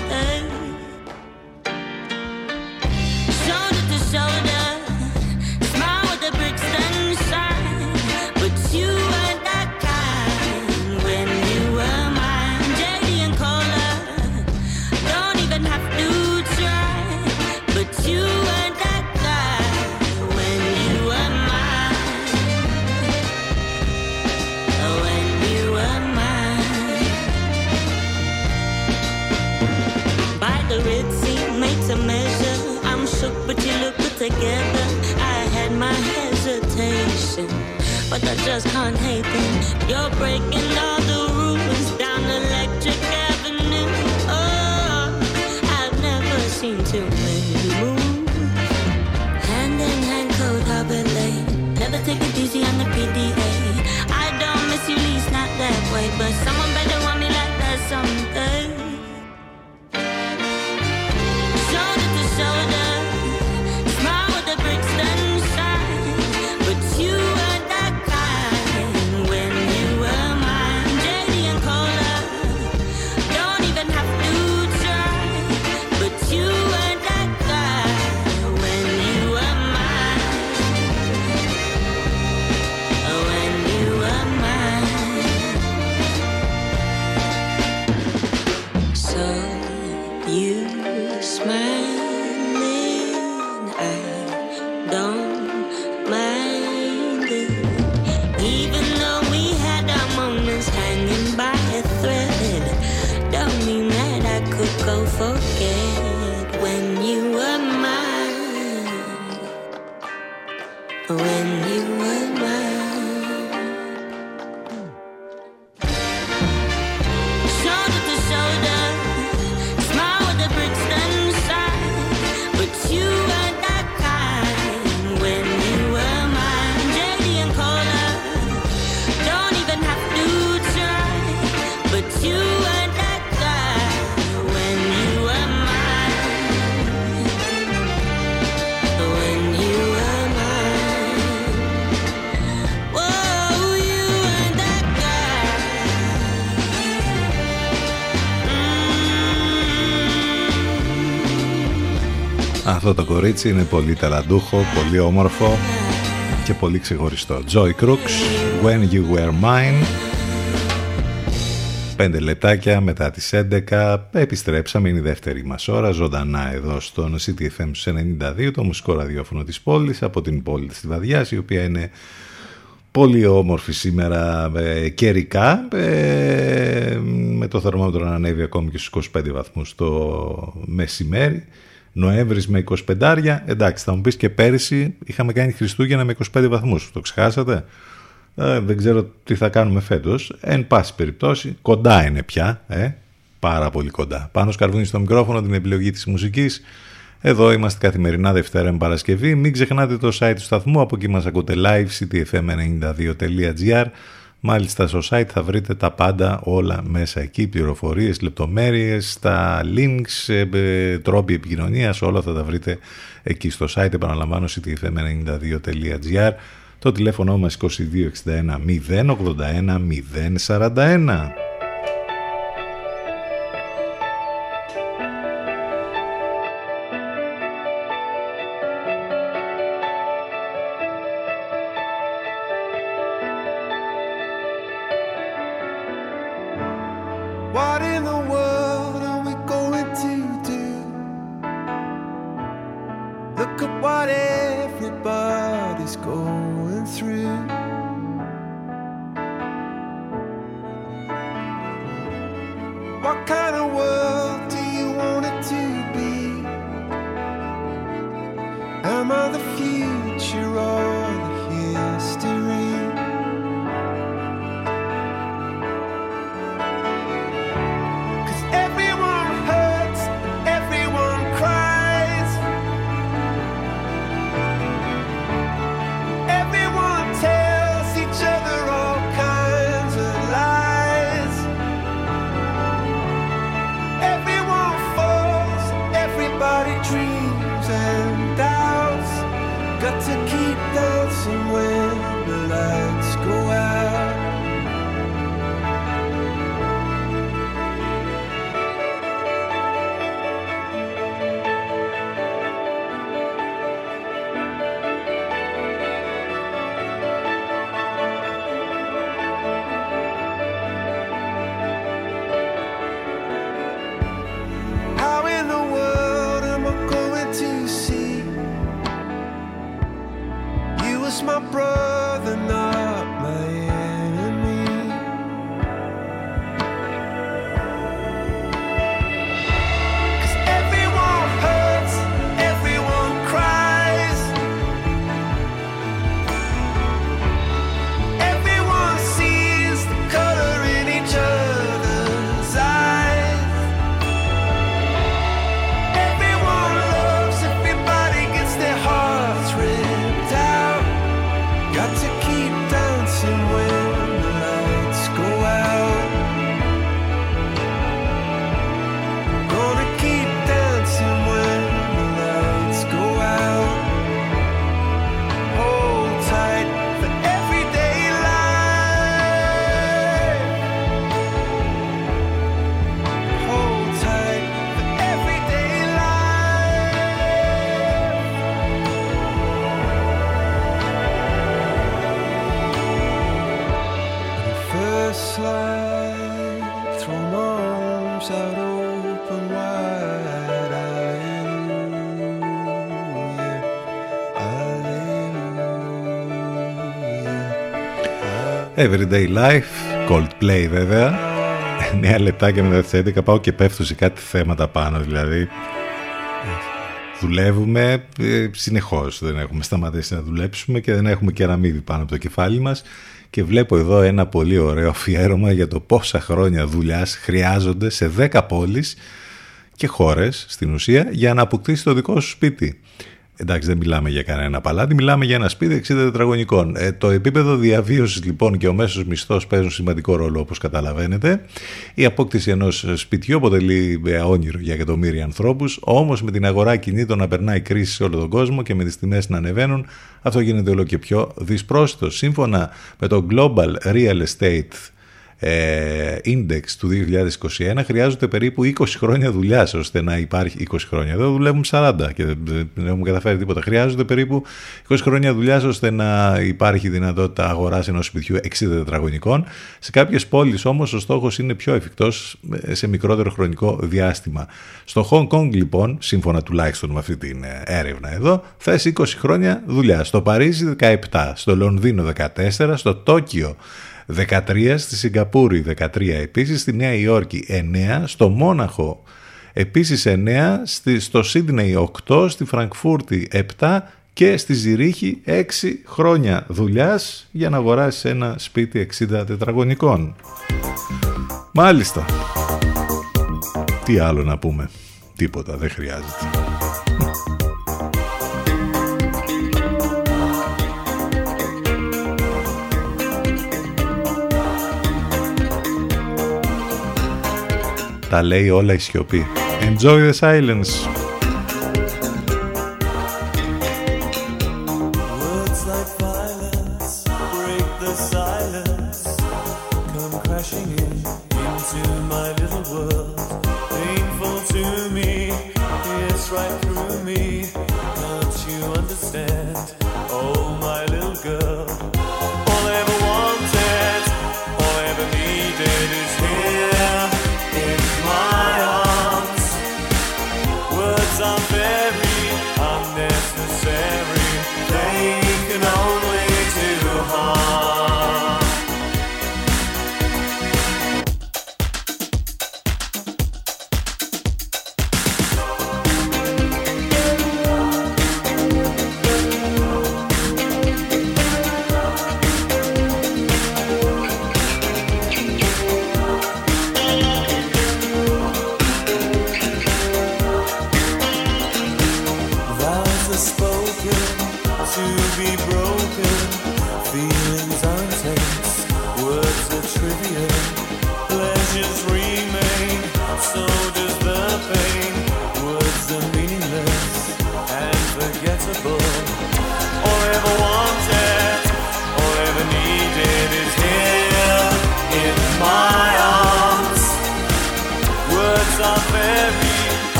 But I just can't hate them. You're breaking all the rules down Electric Avenue. Oh, I've never seen too many move. Hand in hand, cold harbor lane. Never take it easy on the PDA. I don't miss you, least not that way, but someone Αυτό το κορίτσι είναι πολύ ταλαντούχο, πολύ όμορφο και πολύ ξεχωριστό. Joy Crooks, When You Were Mine. Πέντε λεπτάκια μετά τις 11 επιστρέψαμε, είναι η δεύτερη μας ώρα, ζωντανά εδώ στον CTFM 92, το μουσικό ραδιόφωνο της πόλης, από την πόλη της Βαδιάς, η οποία είναι πολύ όμορφη σήμερα ε, καιρικά, ε, με το θερμόμετρο να ανέβει ακόμη και στους 25 βαθμούς το μεσημέρι. Νοέμβρης με 25, εντάξει θα μου πεις και πέρυσι είχαμε κάνει Χριστούγεννα με 25 βαθμούς, το ξεχάσατε; Ε, δεν ξέρω τι θα κάνουμε φέτος. Εν πάση περιπτώσει, κοντά είναι πια, ε, πάρα πολύ κοντά. Πάνω σκαρβούνι στο μικρόφωνο την επιλογή της μουσικής. Εδώ είμαστε καθημερινά Δευτέρα με Παρασκευή. Μην ξεχνάτε το site του σταθμού, από εκεί μας ακούτε live, ctfm92.gr. Μάλιστα στο site θα βρείτε τα πάντα όλα μέσα εκεί, πληροφορίες, λεπτομέρειες, τα links, ε, ε, τρόποι επικοινωνίας, όλα θα τα βρείτε εκεί στο site, επαναλαμβάνω ctfm92.gr. Το τηλέφωνο μας 2261 081 041. Everyday Life, Coldplay βέβαια. 9 λεπτάκια μετά τις 11 πάω και πέφτω σε κάτι θέματα πάνω, δηλαδή δουλεύουμε ε, συνεχώς, δεν έχουμε σταματήσει να δουλέψουμε και δεν έχουμε κεραμίδι πάνω από το κεφάλι μας και βλέπω εδώ ένα πολύ ωραίο αφιέρωμα για το πόσα χρόνια δουλειάς χρειάζονται σε 10 πόλεις και χώρες στην ουσία για να αποκτήσει το δικό σου σπίτι. Εντάξει, δεν μιλάμε για κανένα παλάτι, μιλάμε για ένα σπίτι 60 τετραγωνικών. Ε, το επίπεδο διαβίωσης λοιπόν και ο μέσος μισθός παίζουν σημαντικό ρόλο όπως καταλαβαίνετε. Η απόκτηση ενός σπιτιού αποτελεί ε, όνειρο για εκατομμύρια ανθρώπους, όμως με την αγορά κινήτων να περνάει κρίση σε όλο τον κόσμο και με τις τιμές να ανεβαίνουν, αυτό γίνεται όλο και πιο δυσπρόσιτο. Σύμφωνα με το Global Real Estate ε, index του 2021 χρειάζονται περίπου 20 χρόνια δουλειάς ώστε να υπάρχει 20 χρόνια. Εδώ δουλεύουμε 40 και δεν έχουμε καταφέρει τίποτα. Χρειάζονται περίπου 20 χρόνια δουλειάς ώστε να υπάρχει δυνατότητα αγοράς ενός σπιτιού 60 τετραγωνικών. Σε κάποιες πόλεις όμως ο στόχος είναι πιο εφικτός σε μικρότερο χρονικό διάστημα. Στο Hong Kong λοιπόν, σύμφωνα τουλάχιστον με αυτή την ε, έρευνα εδώ, θες 20 χρόνια δουλειάς. Στο Παρίσι 17, στο Λονδίνο 14, στο Τόκιο 13, στη Σιγκαπούρη 13 επίσης, στη Νέα Υόρκη 9, στο Μόναχο επίσης 9, στο Σίδνεϊ 8, στη Φραγκφούρτη 7 και στη Ζηρίχη 6 χρόνια δουλειάς για να αγοράσεις ένα σπίτι 60 τετραγωνικών. Μάλιστα. Τι άλλο να πούμε. Τίποτα, δεν χρειάζεται. Τα λέει όλα η σιωπή. Enjoy the silence.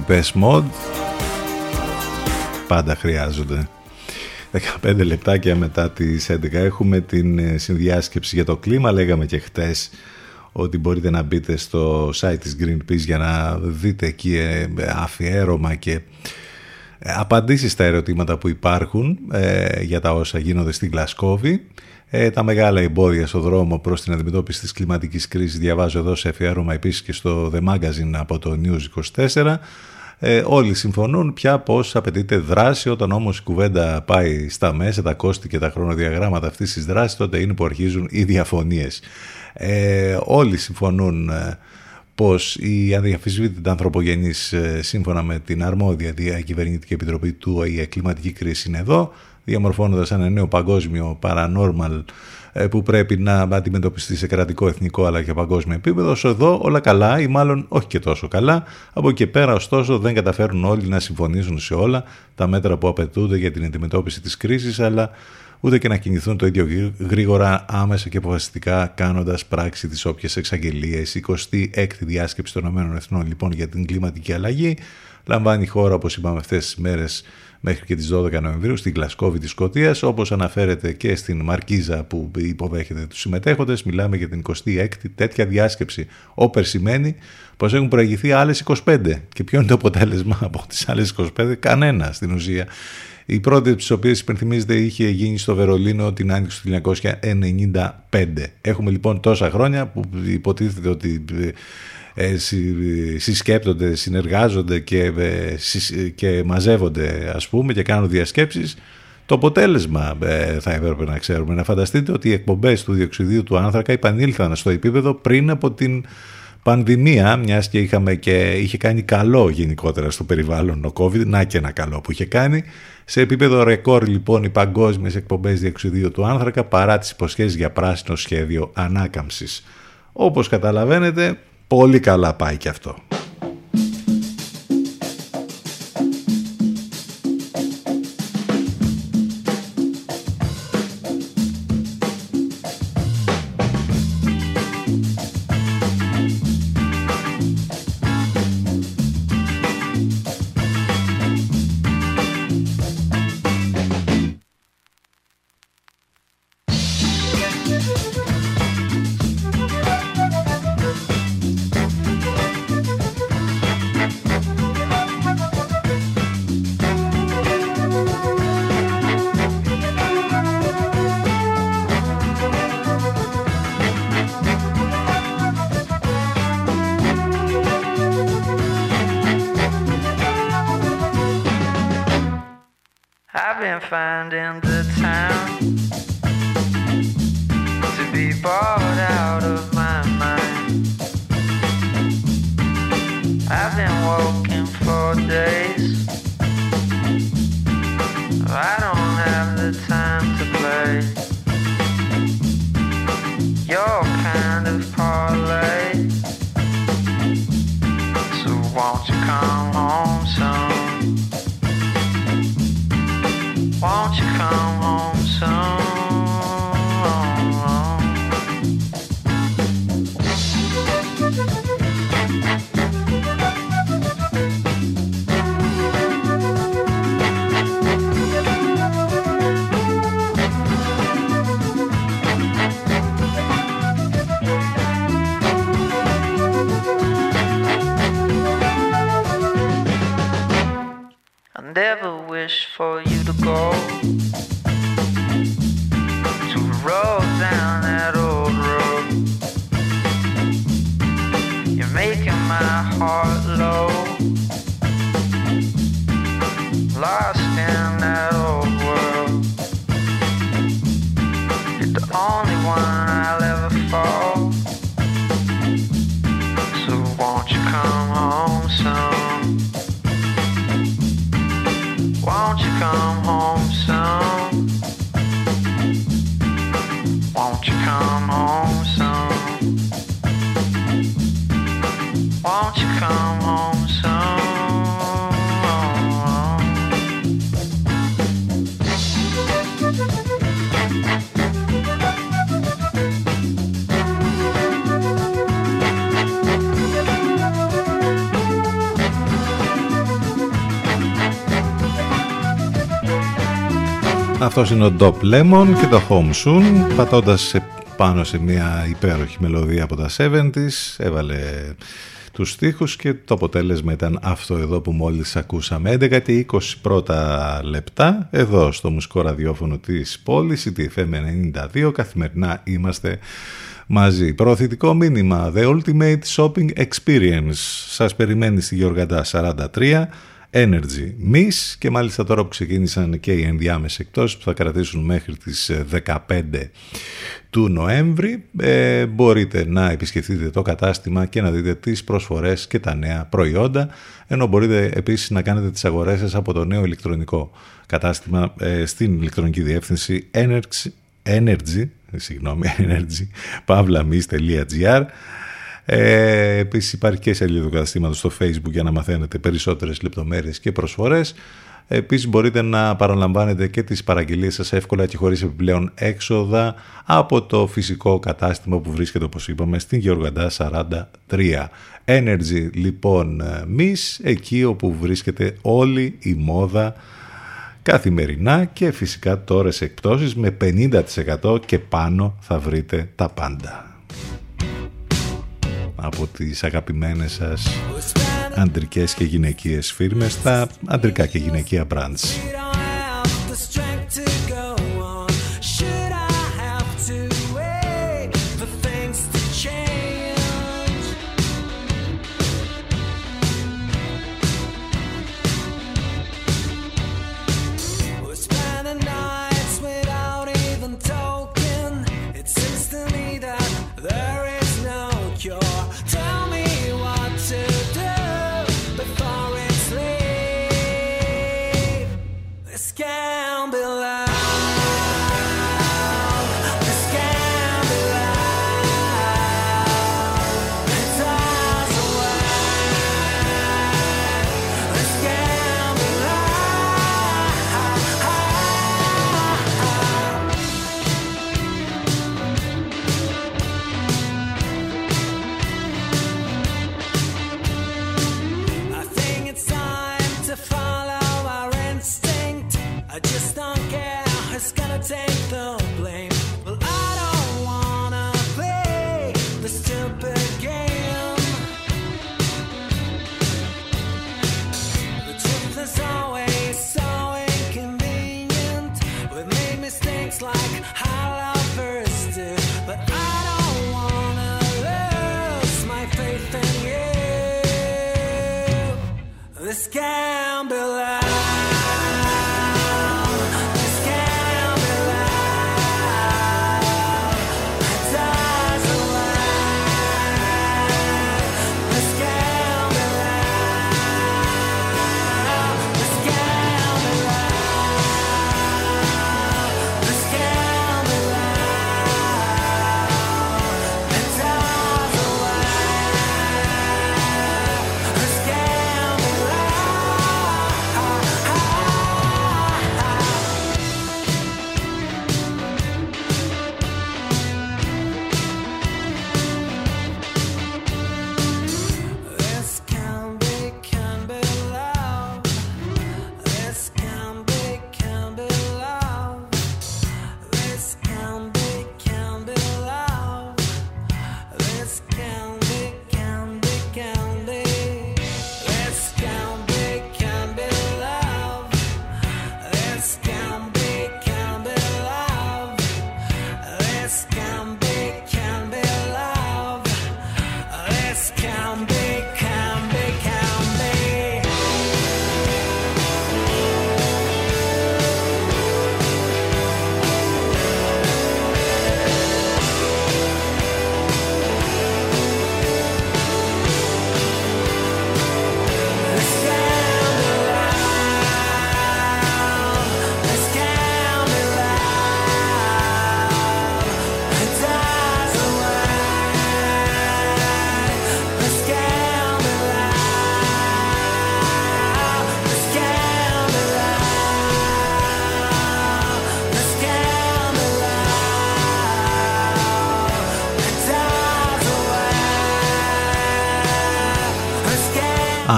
Depeche Mode. Πάντα χρειάζονται. 15 λεπτάκια μετά τις 11 έχουμε την ε, συνδιάσκεψη για το κλίμα. Λέγαμε και χτες ότι μπορείτε να μπείτε στο site της Greenpeace για να δείτε εκεί ε, αφιέρωμα και ε, απαντήσεις στα ερωτήματα που υπάρχουν για τα όσα γίνονται στην Γλασκόβη τα μεγάλα εμπόδια στο δρόμο προς την αντιμετώπιση της κλιματικής κρίσης διαβάζω εδώ σε αφιέρωμα επίσης και στο The Magazine από το News 24 ε, όλοι συμφωνούν πια πως απαιτείται δράση όταν όμως η κουβέντα πάει στα μέσα, τα κόστη και τα χρονοδιαγράμματα αυτής της δράσης τότε είναι που αρχίζουν οι διαφωνίες. Ε, όλοι συμφωνούν ε, πως η αδιαφυσβήτητα ανθρωπογενής ε, σύμφωνα με την αρμόδια διακυβερνητική επιτροπή του ΟΗΕ κλιματική κρίση είναι εδώ διαμορφώνοντας ένα νέο παγκόσμιο paranormal ε, που πρέπει να αντιμετωπιστεί σε κρατικό, εθνικό αλλά και παγκόσμιο επίπεδο. Όσο εδώ όλα καλά ή μάλλον όχι και τόσο καλά. Από εκεί και πέρα ωστόσο δεν καταφέρουν όλοι να συμφωνήσουν σε όλα τα μέτρα που απαιτούνται για την αντιμετώπιση της κρίσης αλλά ούτε και να κινηθούν το ίδιο γρήγορα, άμεσα και αποφασιστικά κάνοντας πράξη τις όποιες εξαγγελίες. Η 26η διάσκεψη των ΗΠΑ λοιπόν για την κλιματική αλλαγή λαμβάνει χώρα, όπως είπαμε, αυτές τις μέρες μέχρι και τις 12 Νοεμβρίου στην Γλασκόβη της Σκοτίας όπως αναφέρεται και στην Μαρκίζα που υποδέχεται τους συμμετέχοντες μιλάμε για την 26η τέτοια διάσκεψη. Όπερ σημαίνει πως έχουν προηγηθεί άλλες 25 και ποιο είναι το αποτέλεσμα από τις άλλες 25 κανένα στην ουσία. Η πρώτη από τι οποίε υπενθυμίζεται είχε γίνει στο Βερολίνο την άνοιξη του 1995. Έχουμε λοιπόν τόσα χρόνια που υποτίθεται ότι ε, συσκέπτονται, συνεργάζονται και, ε, και μαζεύονται ας πούμε και κάνουν διασκέψεις το αποτέλεσμα ε, θα έπρεπε να ξέρουμε. Να φανταστείτε ότι οι εκπομπές του διοξιδίου του άνθρακα επανήλθαν στο επίπεδο πριν από την πανδημία, μιας και, είχαμε και είχε κάνει καλό γενικότερα στο περιβάλλον ο COVID, να και ένα καλό που είχε κάνει. Σε επίπεδο ρεκόρ λοιπόν οι παγκόσμιες εκπομπές διοξιδίου του άνθρακα παρά τις υποσχέσεις για πράσινο σχέδιο ανάκαμψης. Όπως καταλαβαίνετε Πολύ καλά πάει και αυτό. Αυτός είναι ο Dop Lemon και το Home Soon πατώντας σε- πάνω σε μια υπέροχη μελωδία από τα 70s έβαλε τους στίχους και το αποτέλεσμα ήταν αυτό εδώ που μόλις ακούσαμε 11 και 20 πρώτα λεπτά εδώ στο μουσικό ραδιόφωνο της πόλης η TFM 92 καθημερινά είμαστε μαζί. Προωθητικό μήνυμα The Ultimate Shopping Experience σας περιμένει στη Γεωργαντά 43 Energy. Miss και μάλιστα τώρα που ξεκίνησαν και οι ενδιάμεσες εκτός που θα κρατήσουν μέχρι τις ε, 15 του Νοέμβρη ε, μπορείτε να επισκεφτείτε το κατάστημα και να δείτε τις προσφορές και τα νέα προϊόντα ενώ μπορείτε επίσης να κάνετε τις αγορές σας από το νέο ηλεκτρονικό κατάστημα ε, στην ηλεκτρονική διεύθυνση energy, energy συγγνώμη, energy, pavlamis.gr ε, επίσης υπάρχει και σελίδα του καταστήματος στο facebook για να μαθαίνετε περισσότερες λεπτομέρειες και προσφορές. Επίσης μπορείτε να παραλαμβάνετε και τις παραγγελίες σας εύκολα και χωρίς επιπλέον έξοδα από το φυσικό κατάστημα που βρίσκεται όπως είπαμε στην Γεωργαντά 43. Energy λοιπόν Miss, εκεί όπου βρίσκεται όλη η μόδα καθημερινά και φυσικά τώρα σε εκπτώσεις με 50% και πάνω θα βρείτε τα πάντα από τις αγαπημένες σας αντρικές και γυναικείες φίρμες στα αντρικά και γυναικεία brands.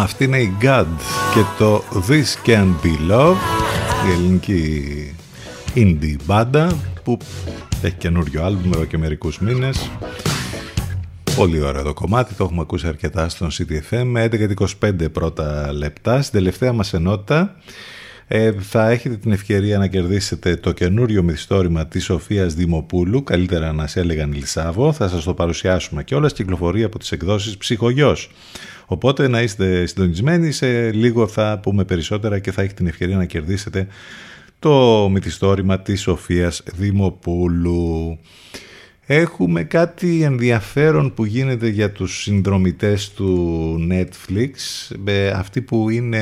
Αυτή είναι η God και το This Can Be Love η ελληνική indie μπάντα που έχει καινούριο άλμπουμ εδώ και μερικούς μήνες Πολύ ωραίο το κομμάτι, το έχουμε ακούσει αρκετά στον CTFM με 11-25 πρώτα λεπτά. Στην τελευταία μας ενότητα ε, θα έχετε την ευκαιρία να κερδίσετε το καινούριο μυθιστόρημα της Σοφίας Δημοπούλου, καλύτερα να σε έλεγαν Λισάβο, θα σας το παρουσιάσουμε και όλα κυκλοφορεί από τις εκδόσεις Ψυχογιός. Οπότε να είστε συντονισμένοι, σε λίγο θα πούμε περισσότερα και θα έχετε την ευκαιρία να κερδίσετε το μυθιστόρημα της Σοφίας Δημοπούλου. Έχουμε κάτι ενδιαφέρον που γίνεται για τους συνδρομητές του Netflix, αυτοί που είναι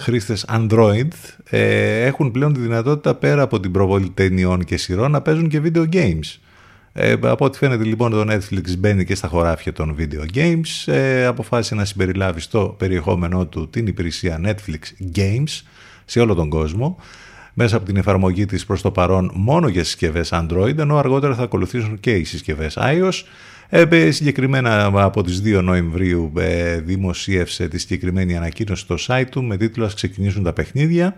χρήστες Android ε, έχουν πλέον τη δυνατότητα πέρα από την προβολή ταινιών και σειρών να παίζουν και video games. Ε, από ό,τι φαίνεται λοιπόν το Netflix μπαίνει και στα χωράφια των video games, ε, αποφάσισε να συμπεριλάβει στο περιεχόμενό του την υπηρεσία Netflix Games σε όλο τον κόσμο μέσα από την εφαρμογή της προς το παρόν μόνο για συσκευές Android, ενώ αργότερα θα ακολουθήσουν και οι συσκευές iOS. Ε, συγκεκριμένα από τις 2 Νοεμβρίου ε, δημοσίευσε τη συγκεκριμένη ανακοίνωση στο site του με τίτλο «Ας ξεκινήσουν τα παιχνίδια».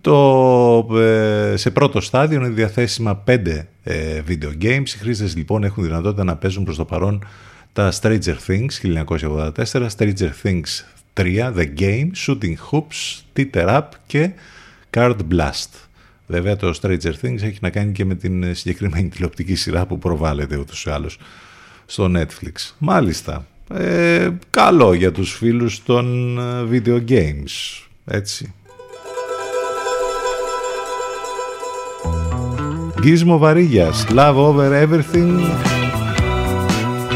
Το, ε, σε πρώτο στάδιο είναι διαθέσιμα 5 ε, video games. Οι χρήστες λοιπόν έχουν δυνατότητα να παίζουν προς το παρόν τα Stranger Things 1984, Stranger Things 3, The Game, Shooting Hoops, Teeter Up και Card Blast. Βέβαια το Stranger Things έχει να κάνει και με την συγκεκριμένη τηλεοπτική σειρά που προβάλλεται ούτως ή άλλως στο Netflix. Μάλιστα, ε, καλό για τους φίλους των ε, video games, έτσι. Gizmo Βαρύγιας, Love Over Everything.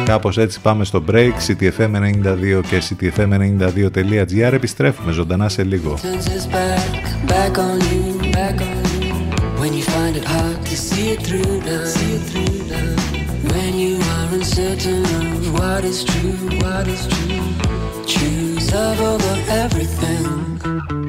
Κάπως έτσι πάμε στο break, ctfm92 και ctfm92.gr. Επιστρέφουμε ζωντανά σε λίγο. When you find it hard to see it through now, see it through now. When you are uncertain of what is true, what is true. Choose love over everything.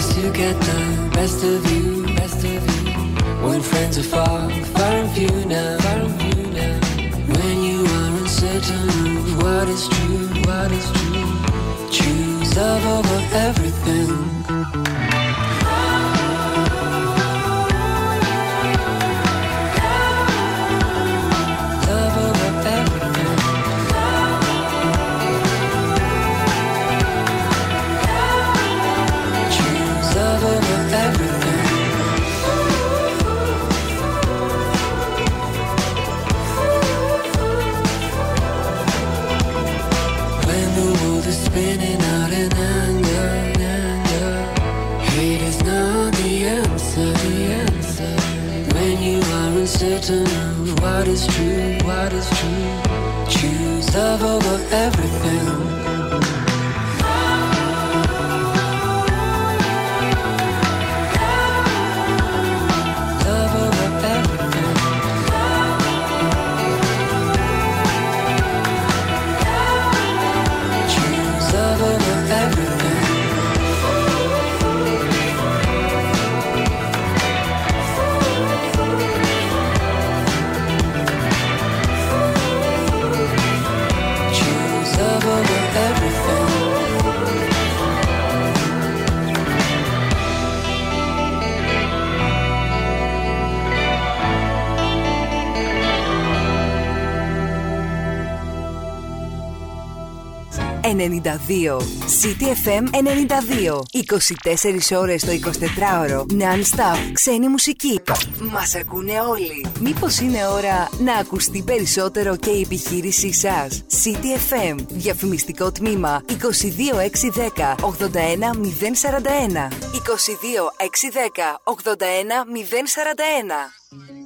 Tries to get the best of you, best of you. When friends are far, far and few now, far and few now. When you are uncertain of what is true, what is true. Choose love over everything. Are uncertain of what is true, what is true, choose love over everything. «92». CTFM 92. 24 ώρες το 24ωρο. Non-stop. Ξένη μουσική. Μας ακούνε όλοι. Μήπως είναι ώρα να ακουστεί περισσότερο και η επιχείρησή σας; CTFM. Διαφημιστικό τμήμα 22610 81041. 22610 81041.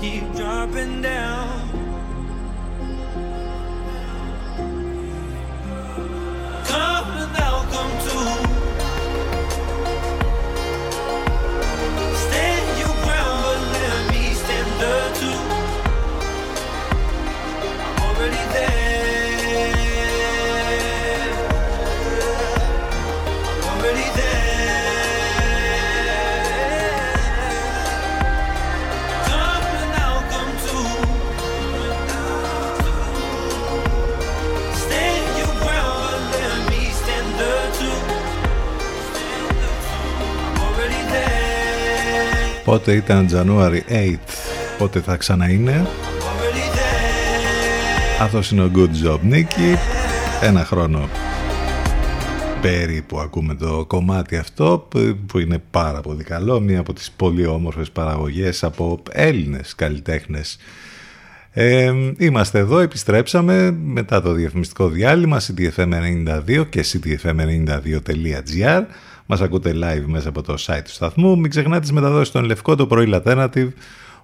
Keep dropping down. Πότε ήταν January 8, πότε θα ξαναείναι. Already there. Αυτός είναι ο Good Job Nicky. Ένα χρόνο περίπου ακούμε το κομμάτι αυτό που- που είναι πάρα πολύ καλό. Μία από τις πολύ όμορφες παραγωγές από Έλληνες καλλιτέχνες. Ε, είμαστε εδώ, επιστρέψαμε μετά το διαφημιστικό διάλειμμα ctfm92 και ctfm92.gr Μας ακούτε live μέσα από το site του σταθμού. Μην ξεχνάτε τις μεταδόσεις στον Λευκό, το πρωί Alternative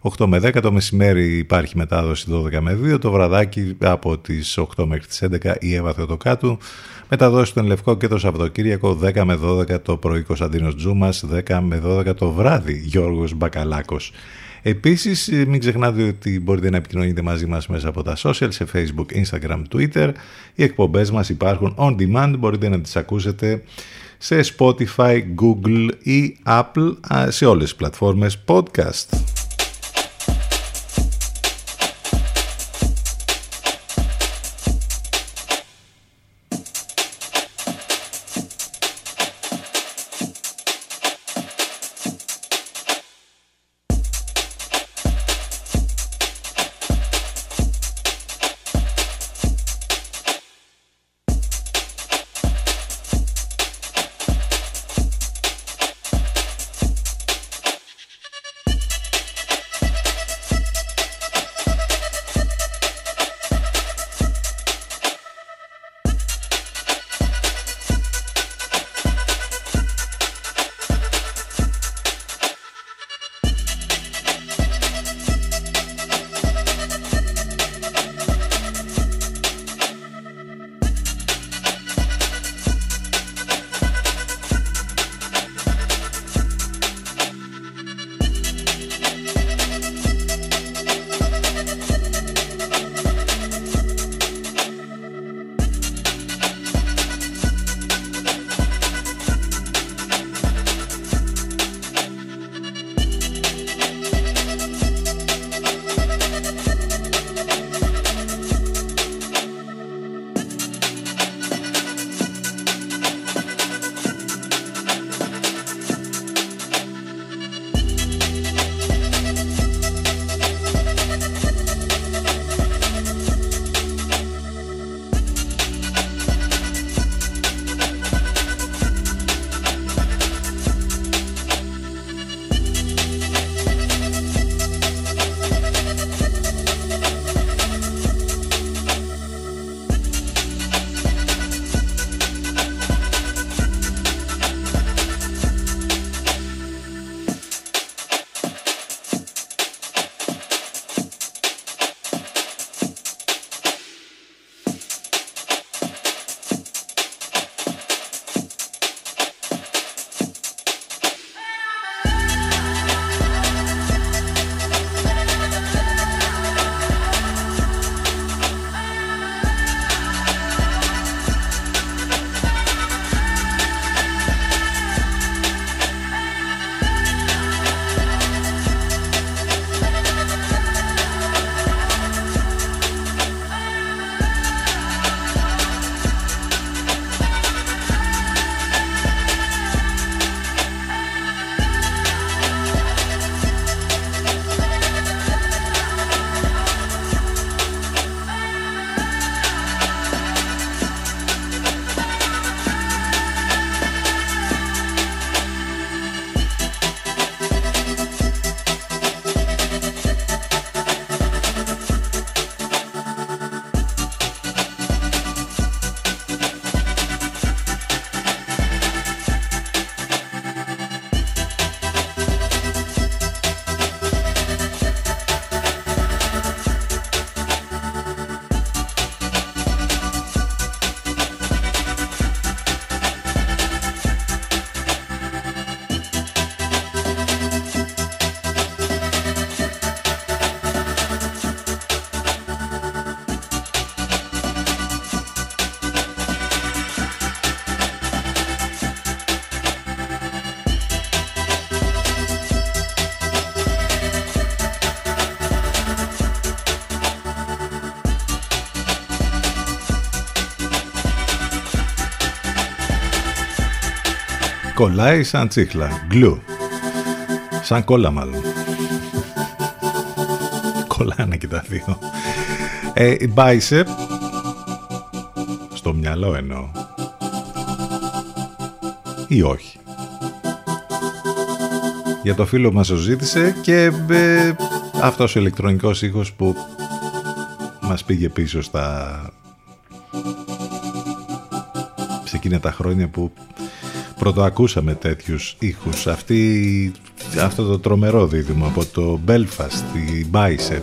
8 με 10 το μεσημέρι υπάρχει μετάδοση 12 με 2 το βραδάκι από τις 8 μέχρι τις 11 η Εύα Θεοτοκάτου. Μεταδόση στον Λευκό και το Σαββατοκύριακο 10 με 12 το πρωί Κωνσταντίνος Τζούμας 10 με 12 το βράδυ Γιώργος Μπακαλάκος. Επίσης μην ξεχνάτε ότι μπορείτε να επικοινωνείτε μαζί μας μέσα από τα social σε Facebook, Instagram, Twitter. Οι εκπομπές μας υπάρχουν on demand μπορείτε να τις ακούσετε σε Spotify, Google ή Apple α, σε όλες τις πλατφόρμες podcast. Κολλάει σαν τσίχλα. Γκλου. Σαν κόλλα μάλλον. Κολλάνε και τα δύο. Ε, bicep. Στο μυαλό εννοώ. Ή όχι. Για το φίλο μας το ζήτησε και ε, αυτός ο ηλεκτρονικός ήχος που μας πήγε πίσω στα σε εκείνα τα χρόνια που πρωτοακούσαμε τέτοιους ήχους. Αυτή, αυτό το τρομερό δίδυμο από το Belfast η Bicep.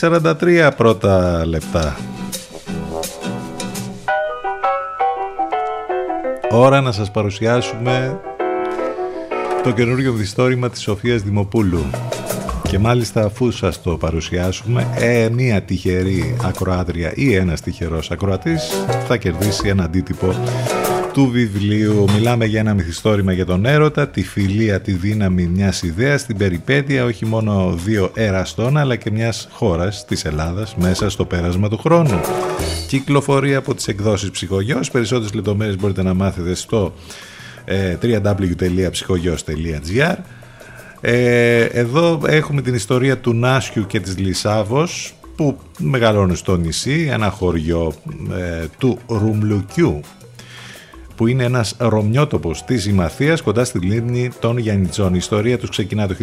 11.43 πρώτα λεπτά. Ώρα να σας παρουσιάσουμε το καινούριο διστόρημα της Σοφίας Δημοπούλου. Και μάλιστα αφού σας το παρουσιάσουμε ε, μία τυχερή ακροάτρια ή ένας τυχερός ακροατής θα κερδίσει ένα αντίτυπο του βιβλίου. Μιλάμε για ένα μυθιστόρημα για τον έρωτα, τη φιλία, τη δύναμη μιας ιδέας, την περιπέτεια όχι μόνο δύο εραστών αλλά και μιας χώρας της Ελλάδας μέσα στο πέρασμα του χρόνου. Κυκλοφορία από τις εκδόσεις Ψυχογιός. Περισσότερες λεπτομέρειες μπορείτε να μάθετε στο ε, www.ψυχογιός.gr ε, εδώ έχουμε την ιστορία του Νάσιου και της Λισάβος που μεγαλώνουν στο νησί, ένα χωριό ε, του Ρουμλουκιού που είναι ένας ρωμιότοπος της Ημαθίας κοντά στη λίμνη των Γιαννιτζών. Η ιστορία τους ξεκινά το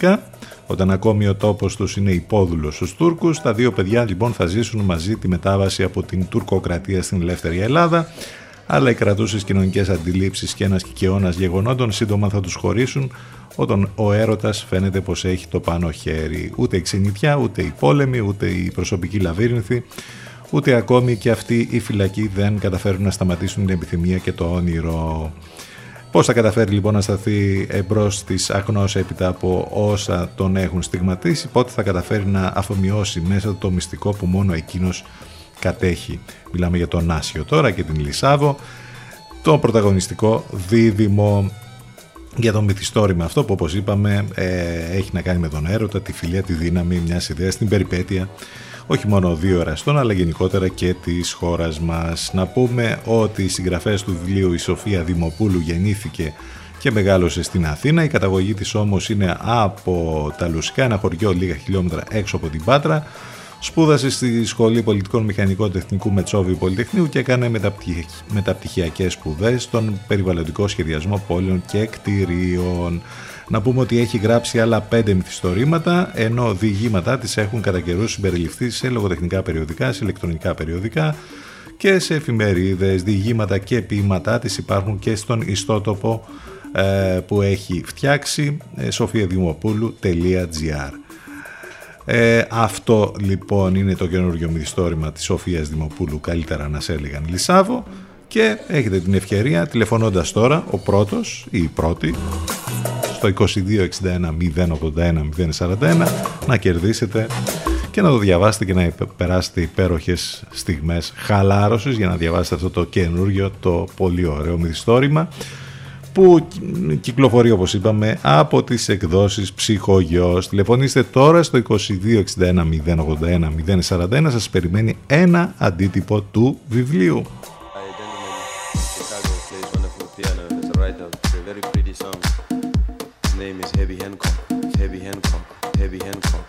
1911 όταν ακόμη ο τόπος τους είναι υπόδουλος στους Τούρκους. Τα δύο παιδιά λοιπόν θα ζήσουν μαζί τη μετάβαση από την τουρκοκρατία στην ελεύθερη Ελλάδα αλλά οι κρατούσες κοινωνικές αντιλήψεις και ένας κικαιώνας γεγονότων σύντομα θα τους χωρίσουν όταν ο έρωτας φαίνεται πως έχει το πάνω χέρι. Ούτε η ξενιτιά, ούτε η πόλεμη, ούτε η προσωπική λαβύρινθη, ούτε ακόμη και αυτοί οι φυλακοί δεν καταφέρουν να σταματήσουν την επιθυμία και το όνειρο. Πώς θα καταφέρει λοιπόν να σταθεί εμπρός της αγνός έπειτα από όσα τον έχουν στιγματίσει, πότε θα καταφέρει να αφομοιώσει μέσα το μυστικό που μόνο εκείνος κατέχει. Μιλάμε για τον Άσιο τώρα και την Λισάβο, το πρωταγωνιστικό δίδυμο για το μυθιστόρημα αυτό που όπως είπαμε ε, έχει να κάνει με τον έρωτα, τη φιλία, τη δύναμη μιας ιδέας, την περιπέτεια όχι μόνο δύο εραστών αλλά γενικότερα και της χώρας μας. Να πούμε ότι οι συγγραφές του βιβλίου η Σοφία Δημοπούλου γεννήθηκε και μεγάλωσε στην Αθήνα. Η καταγωγή της όμως είναι από τα Λουσικά, ένα χωριό λίγα χιλιόμετρα έξω από την Πάτρα. Σπούδασε στη Σχολή Πολιτικών Μηχανικών Τεχνικού Μετσόβιου Πολυτεχνείου και έκανε μεταπτυχιακές σπουδές στον περιβαλλοντικό σχεδιασμό πόλεων και κτηρίων. Να πούμε ότι έχει γράψει άλλα πέντε μυθιστορήματα, ενώ διηγήματά της έχουν κατά καιρού συμπεριληφθεί σε λογοτεχνικά περιοδικά, σε ηλεκτρονικά περιοδικά και σε εφημερίδες. Διηγήματα και ποίηματά της υπάρχουν και στον ιστότοπο ε, που έχει φτιάξει ε, sofiadimopoulos.gr ε, αυτό λοιπόν είναι το καινούργιο μυθιστόρημα της Σοφίας Δημοπούλου, καλύτερα να σε έλεγαν Λισάβο και έχετε την ευκαιρία τηλεφωνώντας τώρα ο πρώτος ή η πρώτη στο 2261 081 041 να κερδίσετε και να το διαβάσετε και να περάσετε υπέροχες στιγμές χαλάρωσης για να διαβάσετε αυτό το καινούργιο, το πολύ ωραίο μυθιστόρημα που κυκλοφορεί όπως είπαμε από τις εκδόσεις Ψυχογιός. Τηλεφωνήστε τώρα στο 2261 081 041 σας περιμένει ένα αντίτυπο του βιβλίου. heavy Hancock, heavy Hancock, heavy Hancock.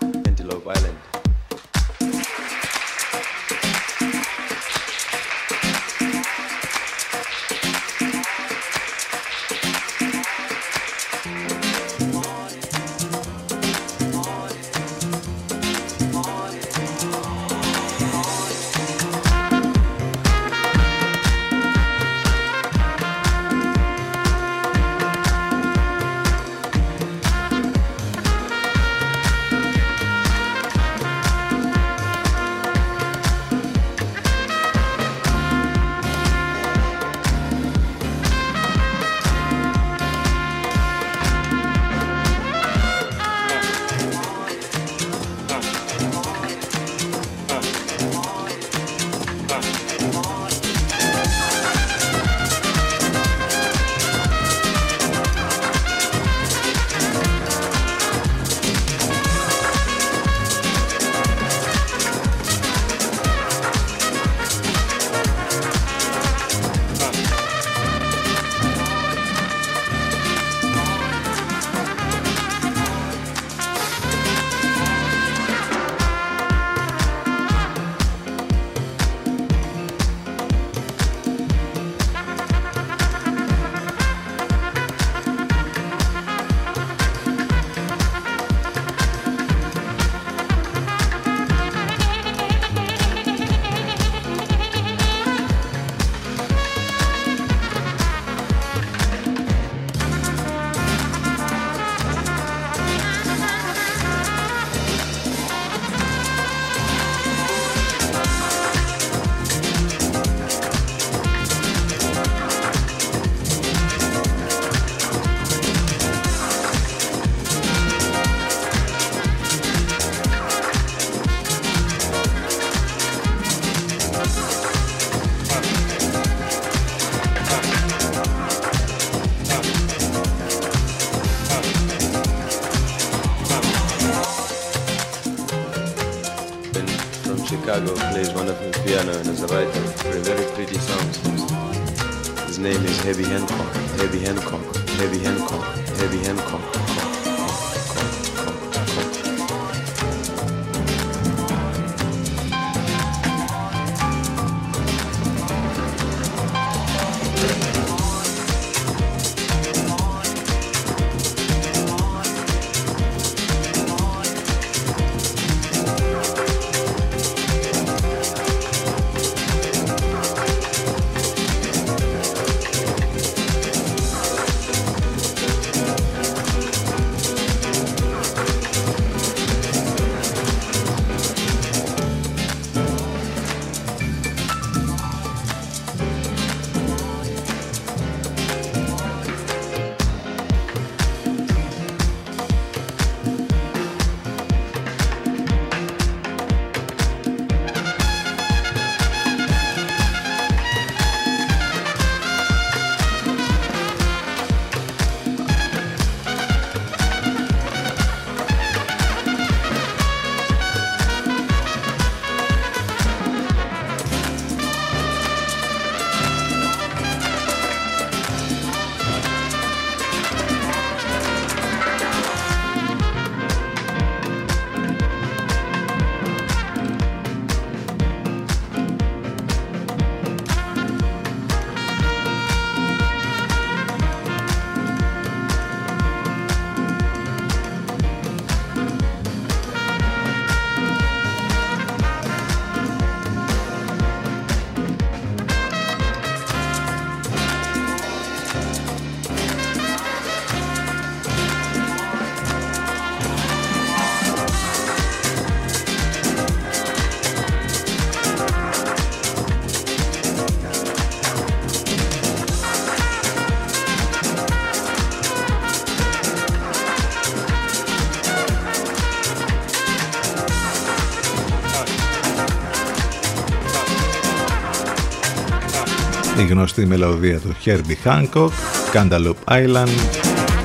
Η γνωστή μελωδία του Herbie Hancock Cantaloupe Island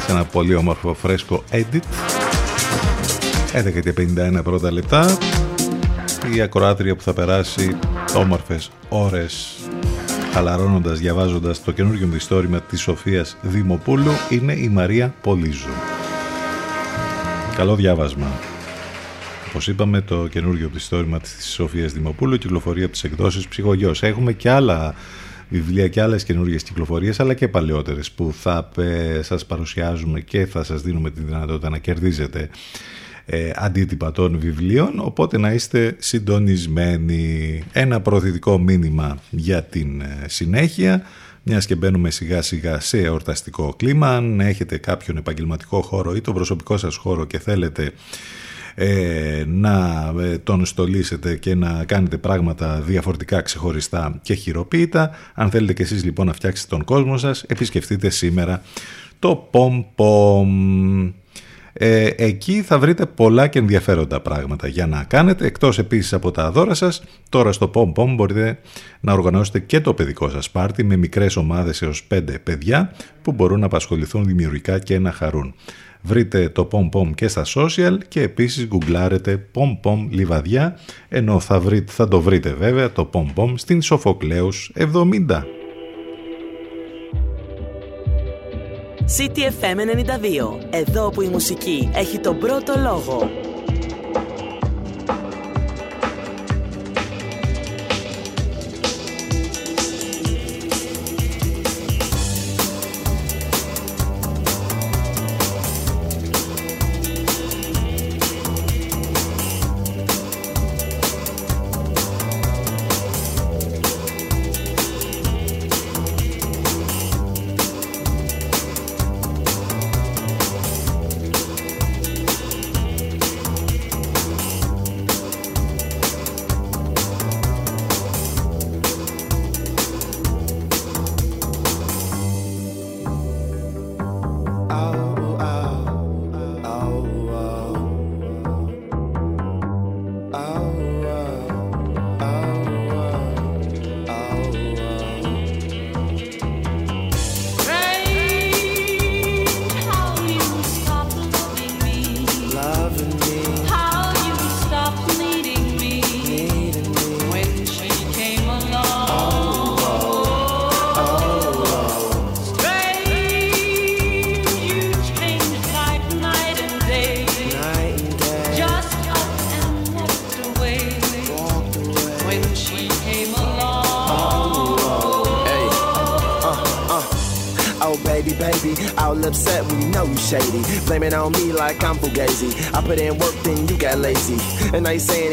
σε ένα πολύ όμορφο φρέσκο edit 11 και 51 πρώτα λεπτά η ακροάτρια που θα περάσει όμορφες ώρες χαλαρώνοντας, διαβάζοντας το καινούργιο μυθιστόρημα της Σοφίας Δημοπούλου είναι η Μαρία Πολύζου. Καλό διάβασμα. Όπως είπαμε, το καινούργιο μυθιστόρημα της Σοφίας Δημοπούλου κυκλοφορεί από τις εκδόσεις Ψυχογιός. Έχουμε και άλλα βιβλία και άλλες καινούργιες κυκλοφορίες αλλά και παλαιότερες που θα σας παρουσιάζουμε και θα σας δίνουμε τη δυνατότητα να κερδίζετε ε, αντίτυπα των βιβλίων. Οπότε να είστε συντονισμένοι. Ένα προθετικό μήνυμα για την ε, συνέχεια. Μιας και μπαίνουμε σιγά σιγά σε εορταστικό κλίμα. Αν έχετε κάποιον επαγγελματικό χώρο ή τον προσωπικό σας χώρο και θέλετε ε, να ε, τον στολίσετε και να κάνετε πράγματα διαφορετικά, ξεχωριστά και χειροποίητα. Αν θέλετε και εσείς λοιπόν να φτιάξετε τον κόσμο σας, επισκεφτείτε σήμερα το Pom Pom. Ε, εκεί θα βρείτε πολλά και ενδιαφέροντα πράγματα για να κάνετε. Εκτός επίσης από τα δώρα σας, τώρα στο Pom Pom μπορείτε να οργανώσετε και το παιδικό σας πάρτι με μικρές ομάδες έως 5 παιδιά που μπορούν να απασχοληθούν δημιουργικά και να χαρούν. Βρείτε το Pom Pom και στα social και επίσης γκουγκλάρετε Pom Pom Λιβαδιά ενώ θα, βρείτε, θα το βρείτε βέβαια το Pom Pom στην Σοφοκλέους 70. CTFM 92. Εδώ που η μουσική έχει τον πρώτο λόγο.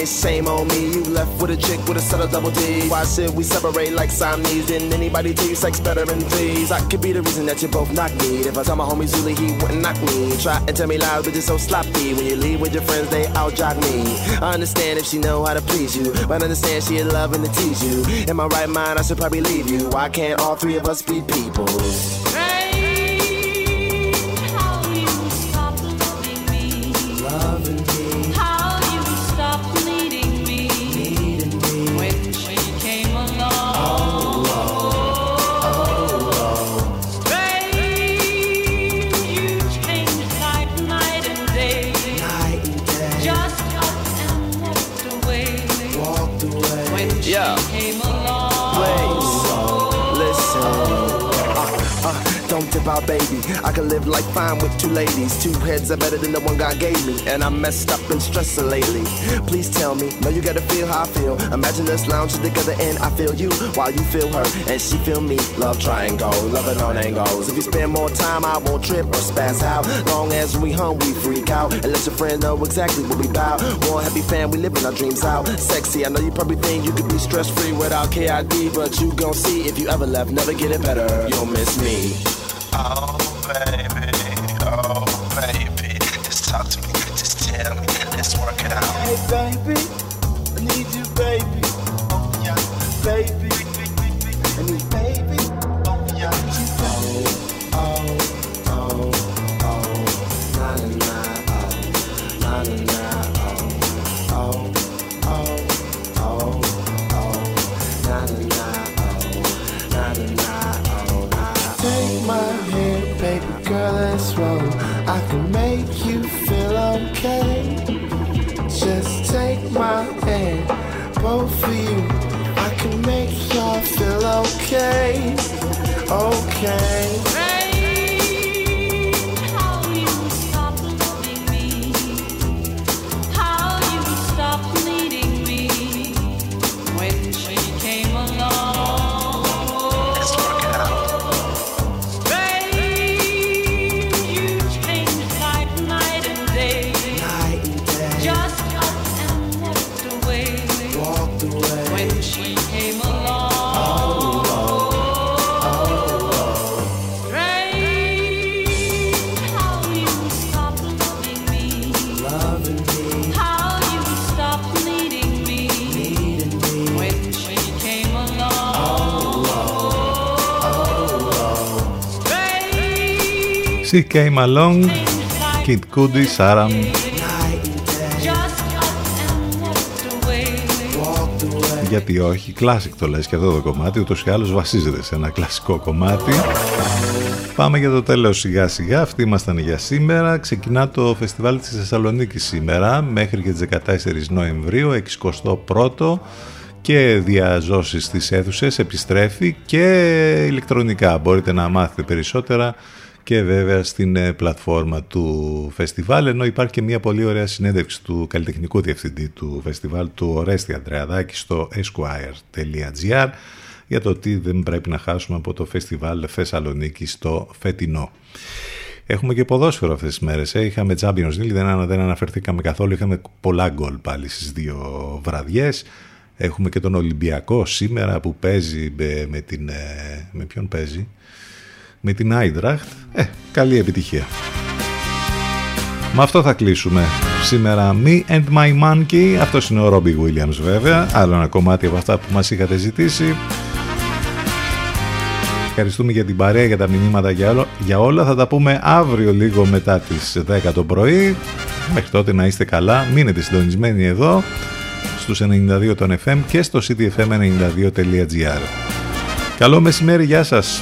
It's shame on me. You left with a chick with a set of double D. Why should we separate like Siamese? Didn't anybody tell you sex better than threes? I could be the reason that you both knock me. If I tell my homie Zulu, he wouldn't knock me. Try and tell me lies, but you're so sloppy. When you leave with your friends, they out jog me. I understand if she know how to please you, but I understand she and to tease you. In my right mind, I should probably leave you. Why can't all three of us be people? I can live like fine with two ladies. Two heads are better than the one God gave me. And I'm messed up and stressed lately. Please tell me, no, you gotta feel how I feel. Imagine us lounging together and I feel you while you feel her and she feel me. Love triangle, loving on angles. If you spend more time, I won't trip or spaz out. Long as we hum, we freak out. And let your friend know exactly what we bout. One happy fan, we living our dreams out. Sexy, I know you probably think you could be stress free without KID, but you gon' see if you ever left, never get it better. You'll miss me. Oh, baby. Oh, baby. Just talk to me. Just tell me. Let's work it out. Hey, baby, I need you, baby. Oh, yeah. Baby, both of you. I can make y'all feel okay, okay. She came along, like Kid Cudi, Saram. Night and day, just up and walked away. Mm. walked away. Γιατί όχι, κλάσικ το λες και αυτό το κομμάτι, ούτως ή άλλως βασίζεται σε ένα κλασικό κομμάτι. Πάμε για το τέλος σιγά σιγά, αυτοί ήμασταν για σήμερα. Ξεκινά το φεστιβάλ της Θεσσαλονίκης σήμερα μέχρι και τις 14 Νοεμβρίου, 61ο και διαζώσεις στις αίθουσες, επιστρέφει και ηλεκτρονικά. Μπορείτε να μάθετε περισσότερα και βέβαια στην ε, πλατφόρμα του φεστιβάλ ενώ υπάρχει και μια πολύ ωραία συνέντευξη του καλλιτεχνικού διευθυντή του φεστιβάλ του Ορέστη Αντρεαδάκη στο esquire.gr για το τι δεν πρέπει να χάσουμε από το φεστιβάλ Θεσσαλονίκη στο φετινό. Έχουμε και ποδόσφαιρο αυτές τις μέρες. Ε. Είχαμε Champions League, δεν, ανα- δεν αναφερθήκαμε καθόλου. Είχαμε πολλά γκολ πάλι στις δύο βραδιές. Έχουμε και τον Ολυμπιακό σήμερα που παίζει με, με την... ε, Με ποιον παίζει; Με την Άιντραχτ. Ε, καλή επιτυχία. Με αυτό θα κλείσουμε σήμερα Me and My Monkey. Αυτός είναι ο Robbie Williams βέβαια. Άλλο ένα κομμάτι από αυτά που μας είχατε ζητήσει. Ευχαριστούμε για την παρέα, για τα μηνύματα για, όλο, για όλα. Θα τα πούμε αύριο λίγο μετά τις 10 το πρωί. Μέχρι τότε να είστε καλά. Μείνετε συντονισμένοι εδώ στους 92 των FM και στο cityfm92.gr. Καλό μεσημέρι, γεια σας.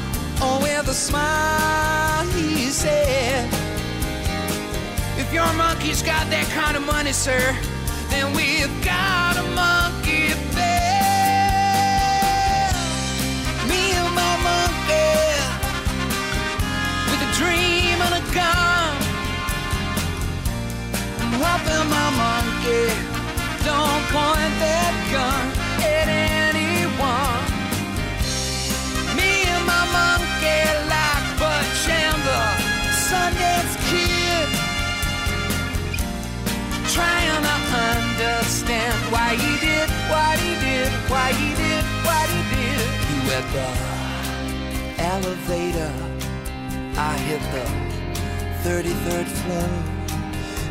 Oh, with a smile, he said, If your monkey's got that kind of money, sir, then we've got a monkey bed. Me and my monkey, with a dream and a gun. I'm hoping my monkey don't point that gun understand why he did what he did, why he did what he did. He went the elevator, I hit the 33rd floor.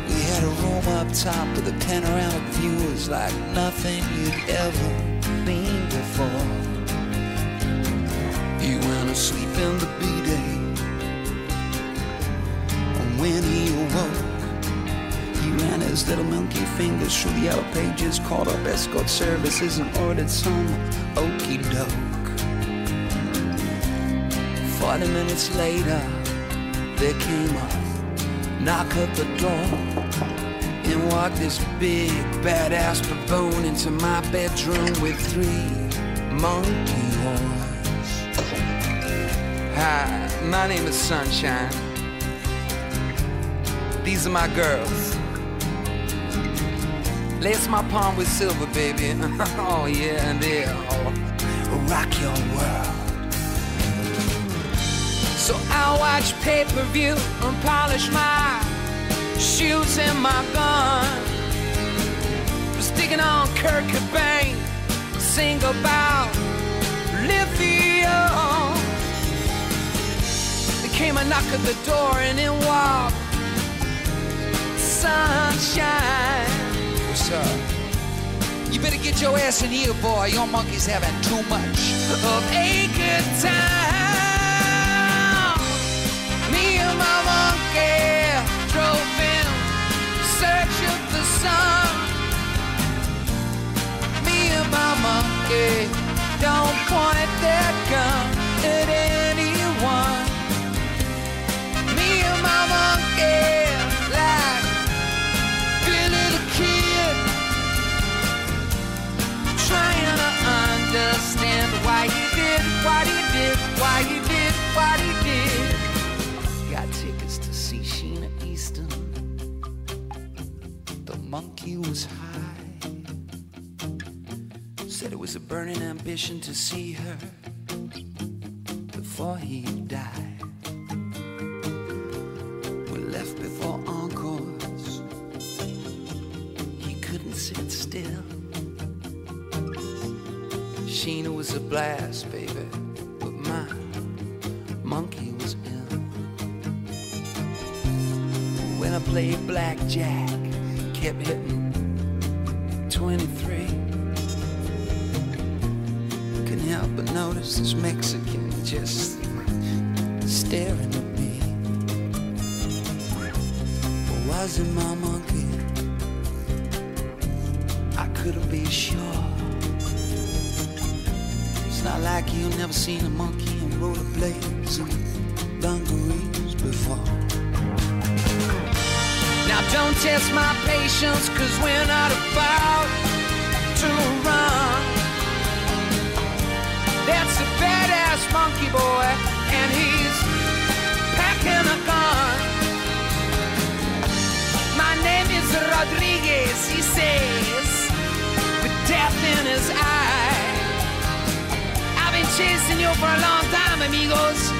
We had a room up top with a panoramic view. It was like nothing you'd ever been before. He went to sleep in the B-day. And when he awoke, his little monkey fingers through the yellow pages, called up escort services and ordered some okey doke. Forty minutes later, there came a knock at the door. And walked this big badass baboon into my bedroom with three monkey horns. Hi, my name is Sunshine. These are my girls. Lace my palm with silver, baby. oh yeah, and they'll oh, rock your world. So I'll watch pay-per-view and polish my shoes and my gun. Sticking on Kurt Cobain, sing about lithium. There came a knock at the door and in walked sunshine. Up? You better get your ass in here, boy. Your monkey's having too much of a good time. Me and my monkey drove in search of the sun. Me and my monkey don't point that gun at anyone. Me and my monkey Monkey was high. Said it was a burning ambition to see her before he died. We left before encores. He couldn't sit still. Sheena was a blast, baby, but my monkey was ill. When I played blackjack, kept hitting 23. Couldn't help but notice this Mexican patience, cause we're not about to run. That's a badass monkey boy, and he's packing a gun. My name is Rodriguez, he says, with death in his eye. I've been chasing you for a long time, amigos,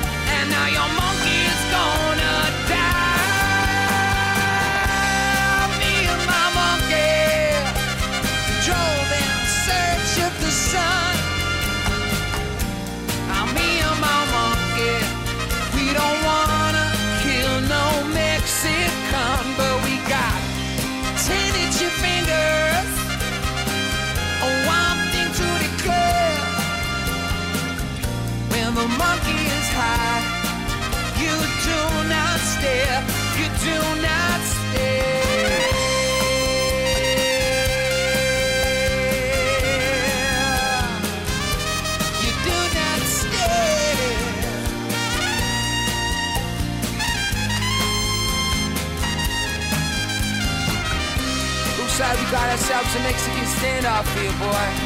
some Mexican standoff for you, boy.